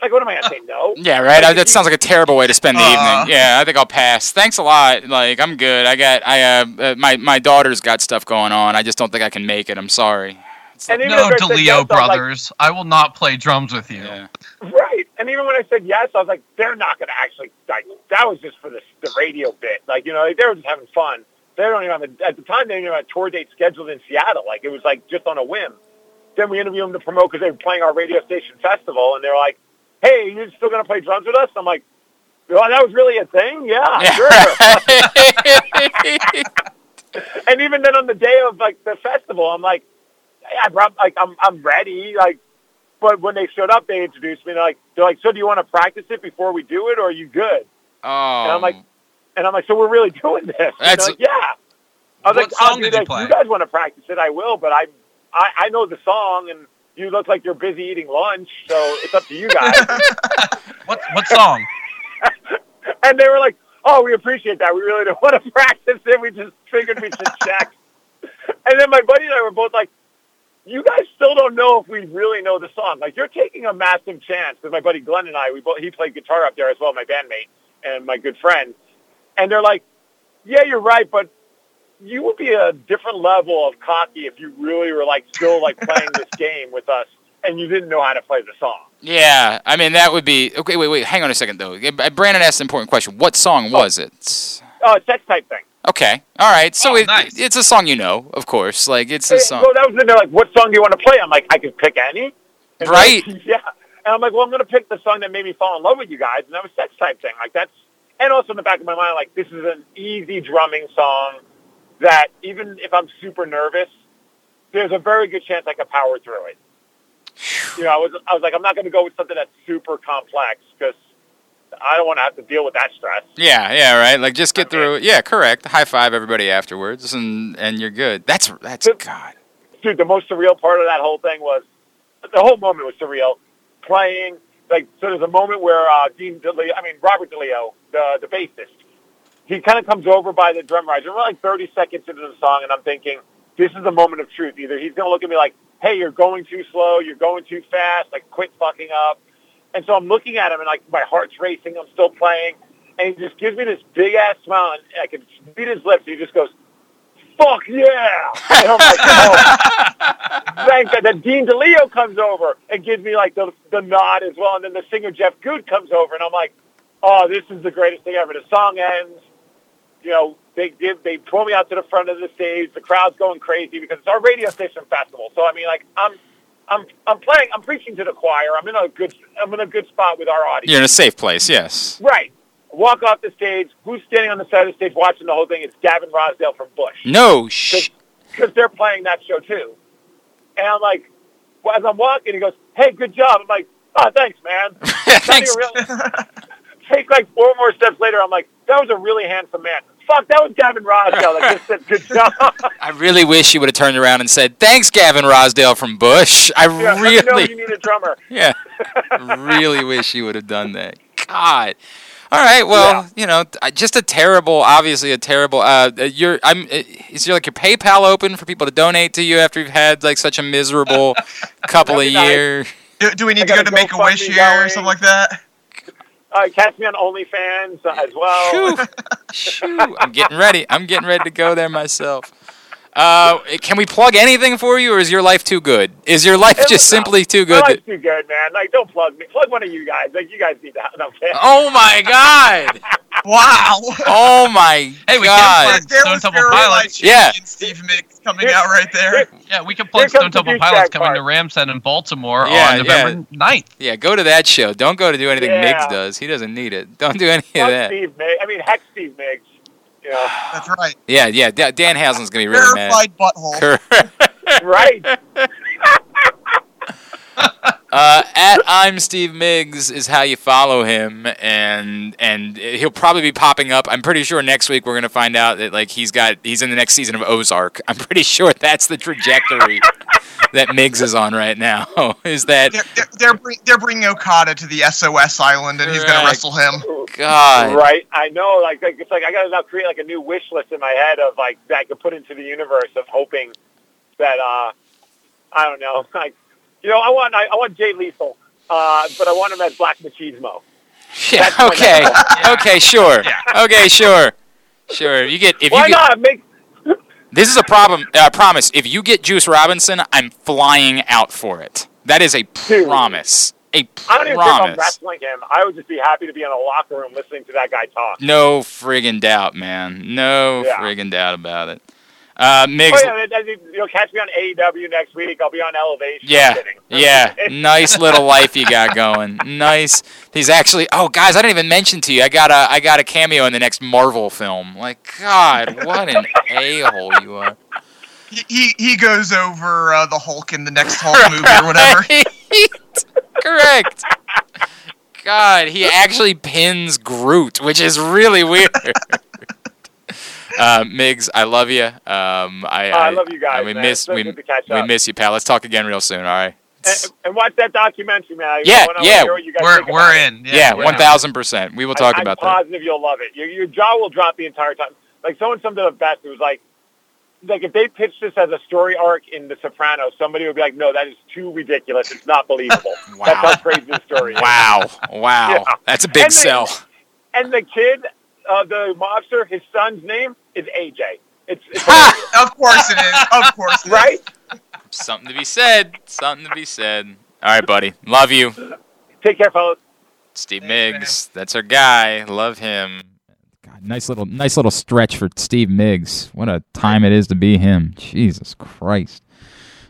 Like, what am I gonna say? No. Yeah, right. I, that sounds like a terrible way to spend the Uh. evening. Yeah, I think I'll pass. Thanks a lot. Like, I'm good. I got, I, uh, uh, my, my daughter's got stuff going on. I just don't think I can make it. I'm sorry. And No, if I yes, I DeLeo like, brothers. I will not play drums with you. Yeah. Right. And even when I said yes, I was like, they're not going to actually, like, that was just for the, the radio bit. Like, you know, they were just having fun. They don't even have a, at the time, they didn't even have a tour date scheduled in Seattle. Like, it was like just on a whim. Then we interviewed them to promote because they were playing our radio station festival. And they're like, hey, you're still going to play drums with us? I'm like, oh, that was really a thing? Yeah, sure. and even then on the day of like the festival, I'm like, yeah, I brought like I'm I'm ready. Like, but when they showed up, they introduced me. They're like, they're like, so do you want to practice it before we do it, or are you good? oh. And I'm like, um, and I'm like, so we're really doing this? And That's- like, yeah. I was What like, song did you like, play? you guys want to practice it? I will, but I, I I know the song, and you look like you're busy eating lunch, so it's up to you guys. What what song? and they were like, "Oh, we appreciate that. We really don't want to practice it. We just figured we should check." and then my buddy and I were both like, "You guys still don't know if we really know the song. Like, you're taking a massive chance." Because my buddy Glenn and I, we both he played guitar up there as well, my bandmate and my good friend. And they're like, "Yeah, you're right, but." You would be a different level of cocky if you really were like still like playing this game with us and you didn't know how to play the song. Yeah, I mean that would be okay. Wait, wait, hang on a second though. Uh, Brandon asked an important question. What song was it? Oh, sex type thing. Okay, all right. So Oh, it, nice. it's a song you know, of course. Like it's a Hey, song, Well, that was they're like, "What song do you want to play?" I'm like, "I could pick any." And Right. like, yeah. And I'm like, "Well, I'm going to pick the song that made me fall in love with you guys," and that was sex type thing. Like that's, and also in the back of my mind, like this is an easy drumming song that even if I'm super nervous, there's a very good chance I could power through it. You know, I was I was like, I'm not going to go with something that's super complex because I don't want to have to deal with that stress. Yeah, yeah, right. Like just get through it. Yeah, correct. High five everybody afterwards, and and you're good. That's that's But- God. dude, the most surreal part of that whole thing was the whole moment was surreal. Playing like so, there's a moment where uh, Dean DeLeo, I mean Robert DeLeo, the the bassist, he kind of comes over by the drum riser. We're like 30 seconds into the song, and I'm thinking this is the moment of truth. Either he's gonna look at me like, "Hey, you're going too slow. You're going too fast. Like, quit fucking up." And so I'm looking at him, and like my heart's racing. I'm still playing, and he just gives me this big ass smile, and I can read his lips. And he just goes, "Fuck yeah!" And I'm like, "Oh, thank God." Then Dean DeLeo comes over and gives me like the the nod as well, and then the singer Jeff Gutt comes over, and I'm like, "Oh, this is the greatest thing ever." The song ends. You know, they give they pull me out to the front of the stage. The crowd's going crazy because it's our radio station festival. So I mean, like I'm. I'm I'm playing. I'm preaching to the choir. I'm in a good. I'm in a good spot with our audience. You're in a safe place. Yes. Right. Walk off the stage. Who's standing on the side of the stage watching the whole thing? It's Gavin Rossdale from Bush No sh. because they're playing that show too. And I'm like, well, as I'm walking, he goes, "Hey, good job." I'm like, "Oh, thanks, man." Thanks. Take like four more steps later. I'm like, "That was a really handsome man." Fuck, that was Gavin Rossdale that just said, "Good job." I really wish you would have turned around and said, "Thanks, Gavin Rossdale from Bush." I yeah, let me know really, you need a drummer. yeah, really wish you would have done that. God. All right. Well, you know, just a terrible, obviously a terrible. Uh, you're. I'm. uh, Is your like your PayPal open for people to donate to you after you've had like such a miserable couple of nice. years? Do, do we need I to go to Make a Wish here or something like that? Uh, catch me on OnlyFans uh, as well. Shoo. Shoo. I'm getting ready. I'm getting ready to go there myself. Uh, can we plug anything for you, or is your life too good? Is your life It just was- simply too My good? life's that- too good, man. Like, don't plug me. Plug one of you guys. Like, you guys need that. No, okay. oh my god! Wow. Oh my Hey, we god! can't plug Stone Temple Pilots. Yeah. Steve Migs coming out right there. Yeah, we can plug Here Stone Temple Pilots coming part. to Ramshead in Baltimore Yeah, on November 9th. Yeah, go to that show. Don't go to do anything Migs does. He doesn't need it. Don't do any of that. Steve Migs. I mean, heck, Steve Migs. You know, That's right. Yeah, yeah. Danhausen's gonna be really mad. Verified butthole. Right? Uh, at I'm Steve Migs is how you follow him, and and he'll probably be popping up. I'm pretty sure next week we're gonna find out that like he's got he's in the next season of Ozark. I'm pretty sure that's the trajectory that Migs is on right now. Is that They're, they're, they're, bring, they're bringing Okada to the SOS island, and he's going to wrestle him. God? Right. I know. Like, like it's like I got to now create like a new wish list in my head of like that I could put into the universe of hoping that uh, I don't know. Like, you know, I want I, I want Jay Lethal, uh, but I want him as Black Machismo. Yeah. That's Okay. next Okay. Sure. Okay. Sure. Sure. You get if Why you get not make? this is a problem. Uh, promise. If you get Juice Robinson, I'm flying out for it. That is a Dude. promise. A I don't even care if I'm promise. wrestling him. I would just be happy to be in a locker room listening to that guy talk. No friggin' doubt, man. No Yeah. friggin' doubt about it. Uh, Migs, Oh yeah, that- that- you know, catch me on AEW next week. I'll be on Elevation. yeah, I'm yeah, nice little life you got going. Nice. He's actually. Oh, guys, I didn't even mention to you. I got a, I got a cameo in the next Marvel film. Like, God, what an a hole you are. He, he, he goes over uh, the Hulk in the next Hulk movie or whatever. Correct. God, he actually pins Groot, which is really weird. Uh, Migs, I love you. Um, I, Oh, I love you guys, We man. miss so we, good to catch we miss you, pal. Let's talk again real soon. All right. And, and watch that documentary, man. Yeah, yeah. hear what you guys We're, we're in. Yeah, we're thousand percent. We will talk I, about I'm that. positive you'll love it. Your, your jaw will drop the entire time. Like someone summed it up best. It was like, like if they pitched this as a story arc in The Sopranos, somebody would be like, "No, that is too ridiculous. It's not believable." Wow. That's how crazy the story is. Wow, wow, Yeah. that's a big And they- sell. And the kid, uh, the mobster, his son's name is AJ. It's, it's Ha! Of course it is. Of course it is. right. Something to be said. Something to be said. All right, buddy. Love you, Take care, fellas. Steve Thanks, Migs. That's our guy. Love him. God, nice little, nice little stretch for Steve Migs. What a time it is to be him. Jesus Christ.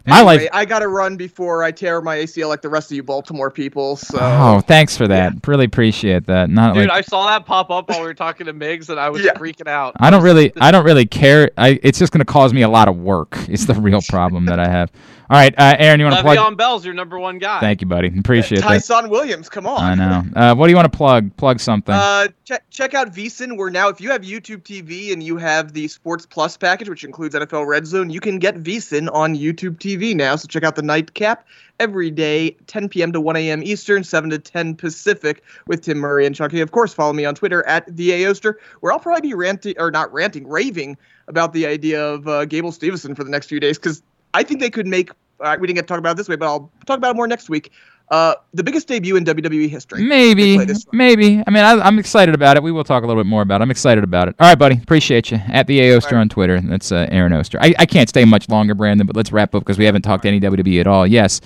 My Anyway, life. I got to run before I tear my ACL like the rest of you Baltimore people. So Oh, thanks for that. Really appreciate that. Not Dude, like I saw that pop up while we were talking to Migs, and I was Yeah. freaking out. I don't really, I don't really care. I, it's just going to cause me a lot of work. It's the real problem that I have. All right, uh, Aaron, you want to plug? Le'Veon Bell's your number one guy. Thank you, buddy. Appreciate that. Ty'Son Williams, come on. I know. Uh, what do you want to plug? Plug something. Uh, check check out VSiN. We're now, if you have YouTube TV and you have the Sports Plus package, which includes NFL Red Zone, you can get VSiN on YouTube TV now. So check out the Nightcap every day, 10 p.m. to 1 a.m. Eastern, 7 to 10 Pacific, with Tim Murray and Chunky. Of course, follow me on Twitter at the Aoster, where I'll probably be ranting or not ranting, raving about the idea of uh, Gable Steveson for the next few days because I think they could make. Uh, we didn't get to talk about it this way, but I'll talk about it more next week. Uh, the biggest debut in WWE history. Maybe, They play this one. maybe. I mean, I, I'm excited about it. We will talk a little bit more about it. I'm excited about it. All right, buddy. Appreciate you. At the A Oster All right. on Twitter. That's uh, Aaron Oster. I, I can't stay much longer, Brandon, but let's wrap up because we haven't talked to any WWE at all. Yes.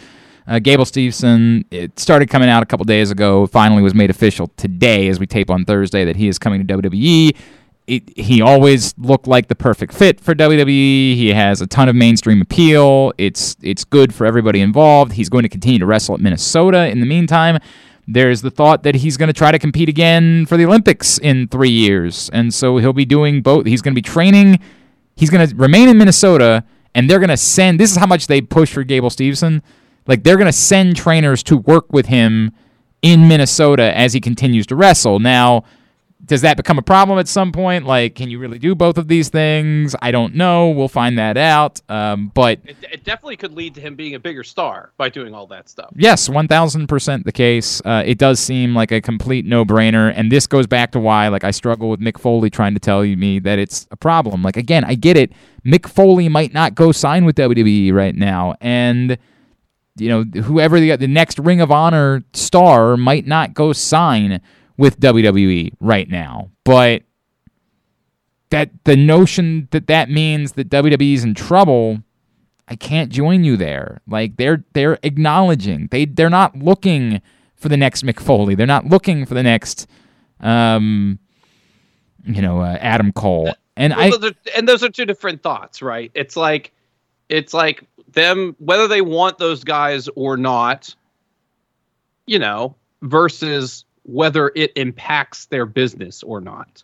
Uh, Gable Steveson, it started coming out a couple days ago. Finally was made official today as we tape on Thursday that he is coming to WWE. It, he always looked like the perfect fit for WWE. He has a ton of mainstream appeal. It's it's good for everybody involved. He's going to continue to wrestle at Minnesota. In the meantime, there's the thought that he's going to try to compete again for the Olympics in three years, and so he'll be doing both. He's going to be training. He's going to remain in Minnesota, and they're going to send. This is how much they push for Gable Steveson. Like they're going to send trainers to work with him in Minnesota as he continues to wrestle. Now, does that become a problem at some point? Like, can you really do both of these things? I don't know. We'll find that out. Um, but It, it definitely could lead to him being a bigger star by doing all that stuff. yes, 1000% the case. Uh, it does seem like a complete no brainer. And this goes back to why, like, I struggle with Mick Foley trying to tell me that it's a problem. Like, again, I get it. Mick Foley might not go sign with WWE right now. And you know, whoever the the next Ring of Honor star might not go sign with WWE right now, but that the notion that that means that WWE's in trouble, I can't join you there. Like they're they're acknowledging they they're not looking for the next Mick Foley. They're not looking for the next, um, you know, uh, Adam Cole. And Well, I those are- and those are two different thoughts, right? It's like it's like them whether they want those guys or not, you know, versus whether it impacts their business or not.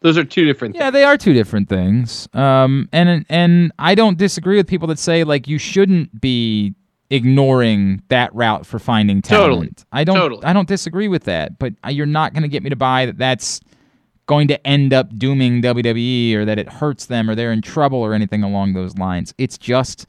Those are two different Yeah, they are two different things. Um, and and I don't disagree with people that say like you shouldn't be ignoring that route for finding talent. Totally. I don't. Totally. I don't disagree with that. But you're not going to get me to buy that that's going to end up dooming WWE or that it hurts them or they're in trouble or anything along those lines. It's just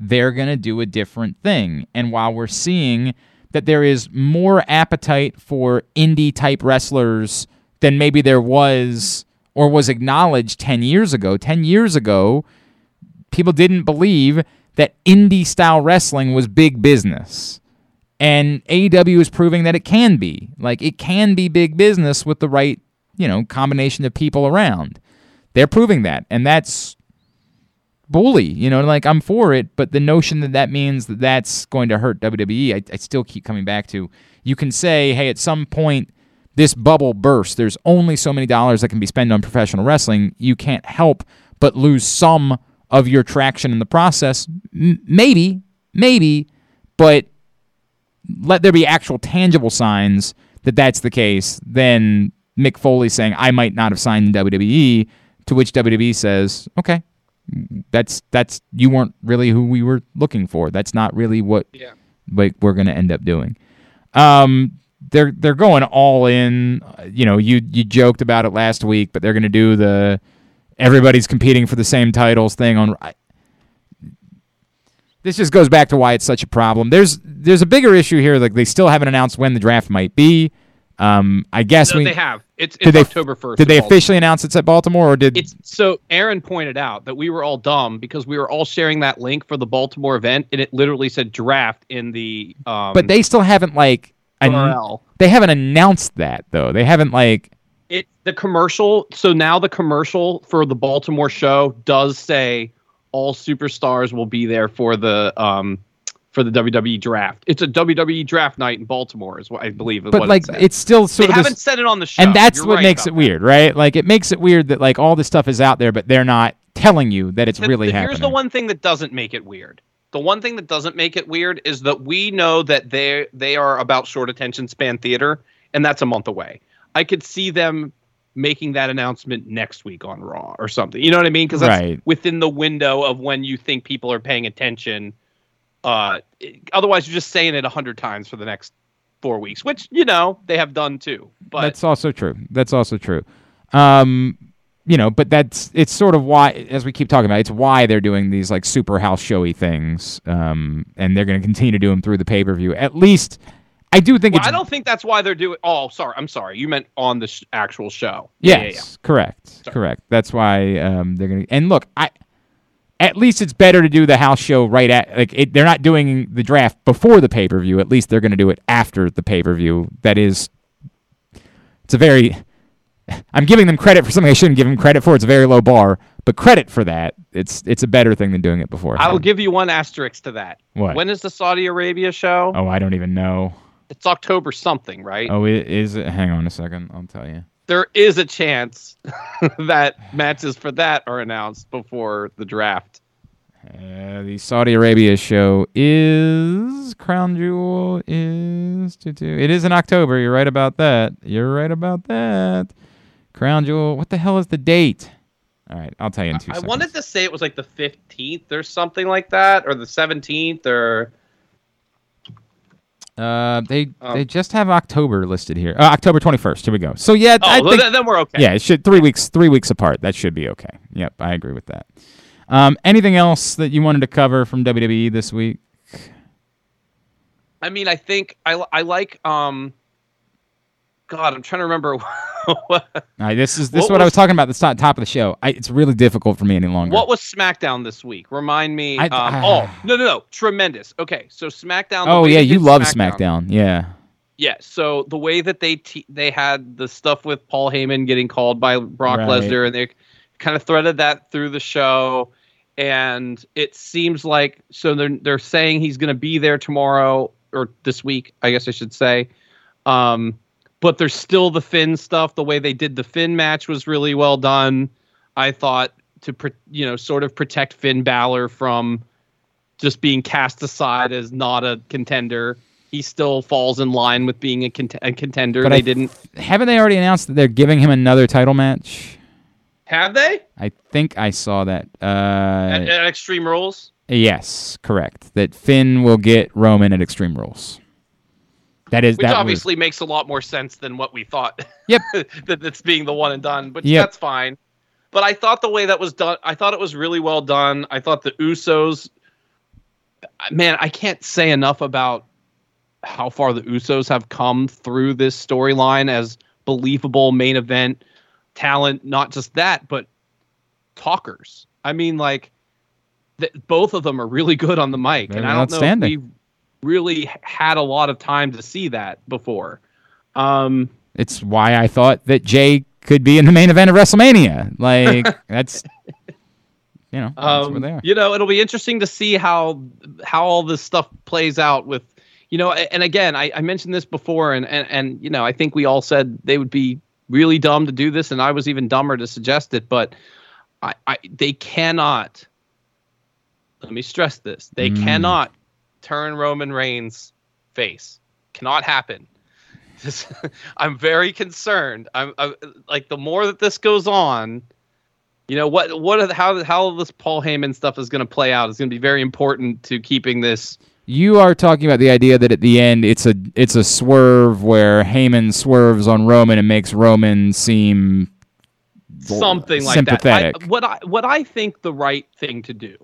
they're going to do a different thing. And while we're seeing that there is more appetite for indie type wrestlers than maybe there was or was acknowledged 10 years ago, 10 years ago, people didn't believe that indie style wrestling was big business. And AEW is proving that it can be. Like it can be big business with the right, you know, combination of people around. They're proving that. And that's bully, you know, like I'm for it, but the notion that that means that that's going to hurt WWE, I, I still keep coming back to. You can say, hey, at some point this bubble bursts. There's only so many dollars that can be spent on professional wrestling. You can't help but lose some of your traction in the process. M- maybe, maybe, but let there be actual tangible signs that that's the case. Then Mick Foley saying, I might not have signed in WWE, to which WWE says, okay, that's that's you weren't really who we were looking for. That's not really what Yeah. like we're going to end up doing. Um, they're they're going all in. You know, you you joked about it last week, but they're going to do the everybody's competing for the same titles thing on. I- This just goes back to why it's such a problem. There's there's a bigger issue here. Like they still haven't announced when the draft might be. Um, I guess No, we they have. It's, did it's they October first. Did they officially announce it's at Baltimore or did It's so Aaron pointed out that we were all dumb because we were all sharing that link for the Baltimore event, and it literally said draft in the. Um, but they still haven't like an- they haven't announced that though. They haven't like it the commercial. So now the commercial for the Baltimore show does say all superstars will be there for the um for the WWE draft. It's a WWE draft night in Baltimore, is what I believe. But like it it's still they sort of haven't this, said it on the show, and that's You're what right makes it that. weird, right? Like it makes it weird that like all this stuff is out there, but they're not telling you that it's The- really the- happening. Here's the one thing that doesn't make it weird. The one thing that doesn't make it weird is that we know that they they are about short attention span theater, and that's a month away. I could see them making that announcement next week on Raw or something. You know what I mean? Because that's Right. within the window of when you think people are paying attention. Uh, otherwise, you're just saying it a hundred times for the next four weeks, which you know they have done too. But that's also true. That's also true. Um, you know, but that's it's sort of why, as we keep talking about, it's why they're doing these like super house showy things, um, and they're going to continue to do them through the pay per view. At least, I do think well, it's I don't think that's why they're doing. Oh, sorry, I'm sorry. You meant on the sh- actual show. Yes, correct, correct. That's why um, they're gonna. And look, I at least it's better to do the house show right at like it, they're not doing the draft before the pay per view. At least they're gonna do it after the pay per view. That is, it's a very. I'm giving them credit for something I shouldn't give them credit for. It's a very low bar, but credit for that. It's it's a better thing than doing it before. I will give you one asterisk to that. What? When is the Saudi Arabia show? oh, I don't even know. It's October something, right? Oh, it is it? Hang on a second. I'll tell you. There is a chance that matches for that are announced before the draft. Uh, the Saudi Arabia show is Crown Jewel is to do. It is in October. You're right about that. You're right about that. Crown Jewel. What the hell is the date? All right, I'll tell you in two I seconds. wanted to say it was like the 15th or something like that, or the 17th, or Uh, they Um, they just have October listed here. Uh, October 21st. Here we go. So yeah, I oh, well, think, then, then we're okay. yeah, it should three weeks three weeks apart. That should be okay. Yep, I agree with that. Um, anything else that you wanted to cover from WWE this week? I mean, I think I I like um God, I'm trying to remember. what, right, this is this is What what I was- was talking about the top, top of the show. I, it's really difficult for me any longer. what was SmackDown this week? Remind me. I- um, ah. oh no no no! Tremendous. Okay, so SmackDown. oh yeah, you love SmackDown. Yeah. Yeah, so the way that they te- they had the stuff with Paul Heyman getting called by Brock Right. Lesnar, and they kind of threaded that through the show, and it seems like so they're they're saying he's going to be there tomorrow or this week, I guess I should say. Um, but there's still the Finn stuff. The way they did the Finn match was really well done. I thought to you know sort of protect Finn Balor from just being cast aside as not a contender. He still falls in line with being a, cont- a contender. But they I didn't Haven't they already announced that they're giving him another title match? have they I think I saw that. at, Uh, at Extreme Rules. yes, correct. That Finn will get Roman at Extreme Rules. That is Which that was- obviously makes a lot more sense than what we thought. Yep. that it's being the one and done, but Yep. that's fine. But I thought the way that was done, I thought it was really well done. I thought the Usos, man, I can't say enough about how far the Usos have come through this storyline as believable main event talent. Not just that, but talkers. I mean, like, th- both of them are really good on the mic, They're and I don't know if we really had a lot of time to see that before. Um, It's why I thought that Jay could be in the main event of WrestleMania. Like that's you know, Um, you know, it'll be interesting to see how how all this stuff plays out with, you know, and again, I, I mentioned this before, and, and and you know, I think we all said they would be really dumb to do this, and I was even dumber to suggest it, but I, I they cannot. Let me stress this: they Mm. cannot turn Roman Reigns face. Cannot happen. This- I'm very concerned. I'm, i like the more that this goes on, you know what what how how this Paul Heyman stuff is going to play out is going to be very important to keeping this. You are talking about the idea that at the end it's a it's a swerve where Heyman swerves on Roman and makes Roman seem something like sympathetic. that. I, what I what I think the right thing to do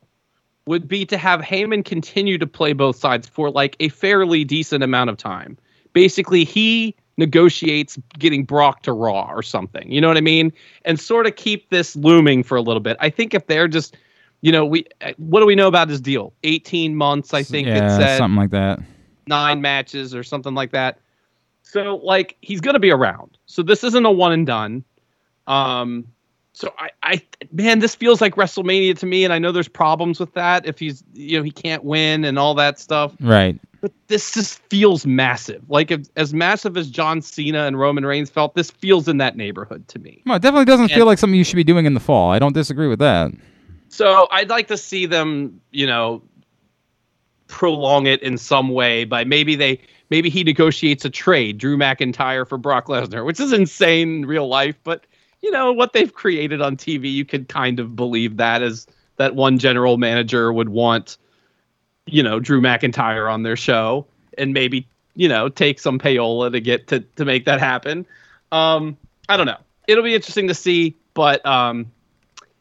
would be to have Heyman continue to play both sides for like a fairly decent amount of time. Basically, he negotiates getting Brock to Raw or something. You know what I mean? And sort of keep this looming for a little bit. I think if they're just, you know, we what do we know about his deal? 18 months, I think it said. something like that. nine matches or something like that. So like he's gonna be around. So this isn't a one and done. Um so I, I man, this feels like WrestleMania to me, and I know there's problems with that if he's you know he can't win and all that stuff. Right. But this just feels massive. Like if, as massive as John Cena and Roman Reigns felt, this feels in that neighborhood to me. Well, it definitely doesn't feel like something you should be doing in the fall. I don't disagree with that. So I'd like to see them, you know, prolong it in some way by maybe they maybe he negotiates a trade, Drew McIntyre for Brock Lesnar, which is insane in real life, but you know what they've created on TV, you could kind of believe that as that one general manager would want, you know, Drew McIntyre on their show and maybe you know take some payola to get to to make that happen. Um, I don't know. It'll be interesting to see, but um,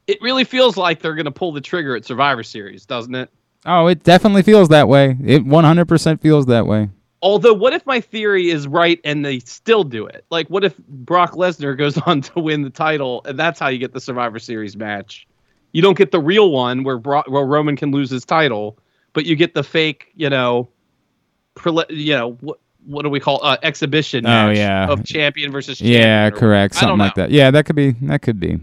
it really feels like they're going to pull the trigger at Survivor Series, doesn't it? Oh, it definitely feels that way. It 100% feels that way. Although, what if my theory is right and they still do it? Like, what if Brock Lesnar goes on to win the title and that's how you get the Survivor Series match? You don't get the real one where Bro- where Roman can lose his title, but you get the fake, you know, prele- you know what what do we call uh, exhibition Oh, match yeah. of champion versus champion? Yeah, correct. Something like that. Yeah, that could be. That could be.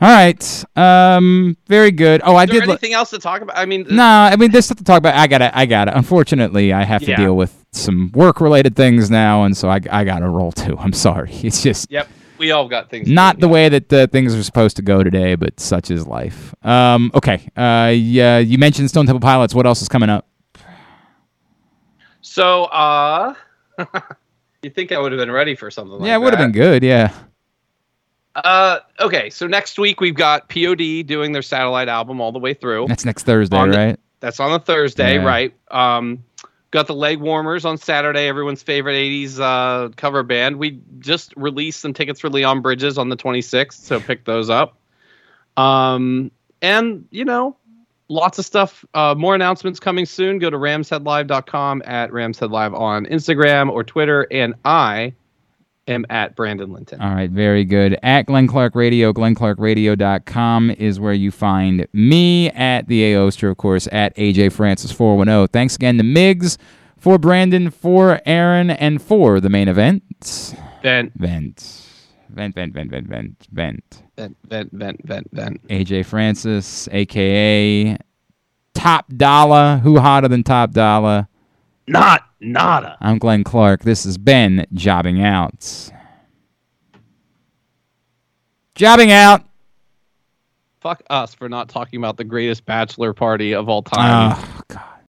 All right. Um. Very good. Oh, I did. anything else to talk about? I mean, No, I mean there's stuff to talk about. I gotta, I gotta. Unfortunately, I have to Yeah. deal with some work-related things now, and so I, I gotta roll too. I'm sorry. It's just Yep, we all got things. not the way that uh, things are supposed to go today, but such is life. Um. Okay. Uh. Yeah. You mentioned Stone Temple Pilots. What else is coming up? So, uh, you think I would have been ready for something like yeah, it would have been good. Yeah. Uh, okay, so next week we've got POD doing their satellite album all the way through. That's next Thursday, the- right? That's on a Thursday, Yeah. right? Um, got the Leg Warmers on Saturday, everyone's favorite 80s uh, cover band. We just released some tickets for Leon Bridges on the 26th, so pick those up. Um, and, you know, lots of stuff. Uh, more announcements coming soon. Go to ramsheadlive.com at ramsheadlive on Instagram or Twitter, and I am at Brandon Linton. All right, very good. At Glenn Clark Radio, glennclarkradio.com is where you find me. At the A Oster, of course, at AJ Francis 410. Thanks again to Migs, for Brandon, for Aaron, and for the main event. Vent, Vent. Vent, vent, vent, vent, vent, vent. vent, vent, vent, vent, vent. AJ Francis, aka Top Dollar. Who hotter than Top Dollar? Not nada. I'm Glenn Clark. This has been Jobbing Out. Jobbing Out. Fuck us for not talking about the greatest bachelor party of all time. Ah.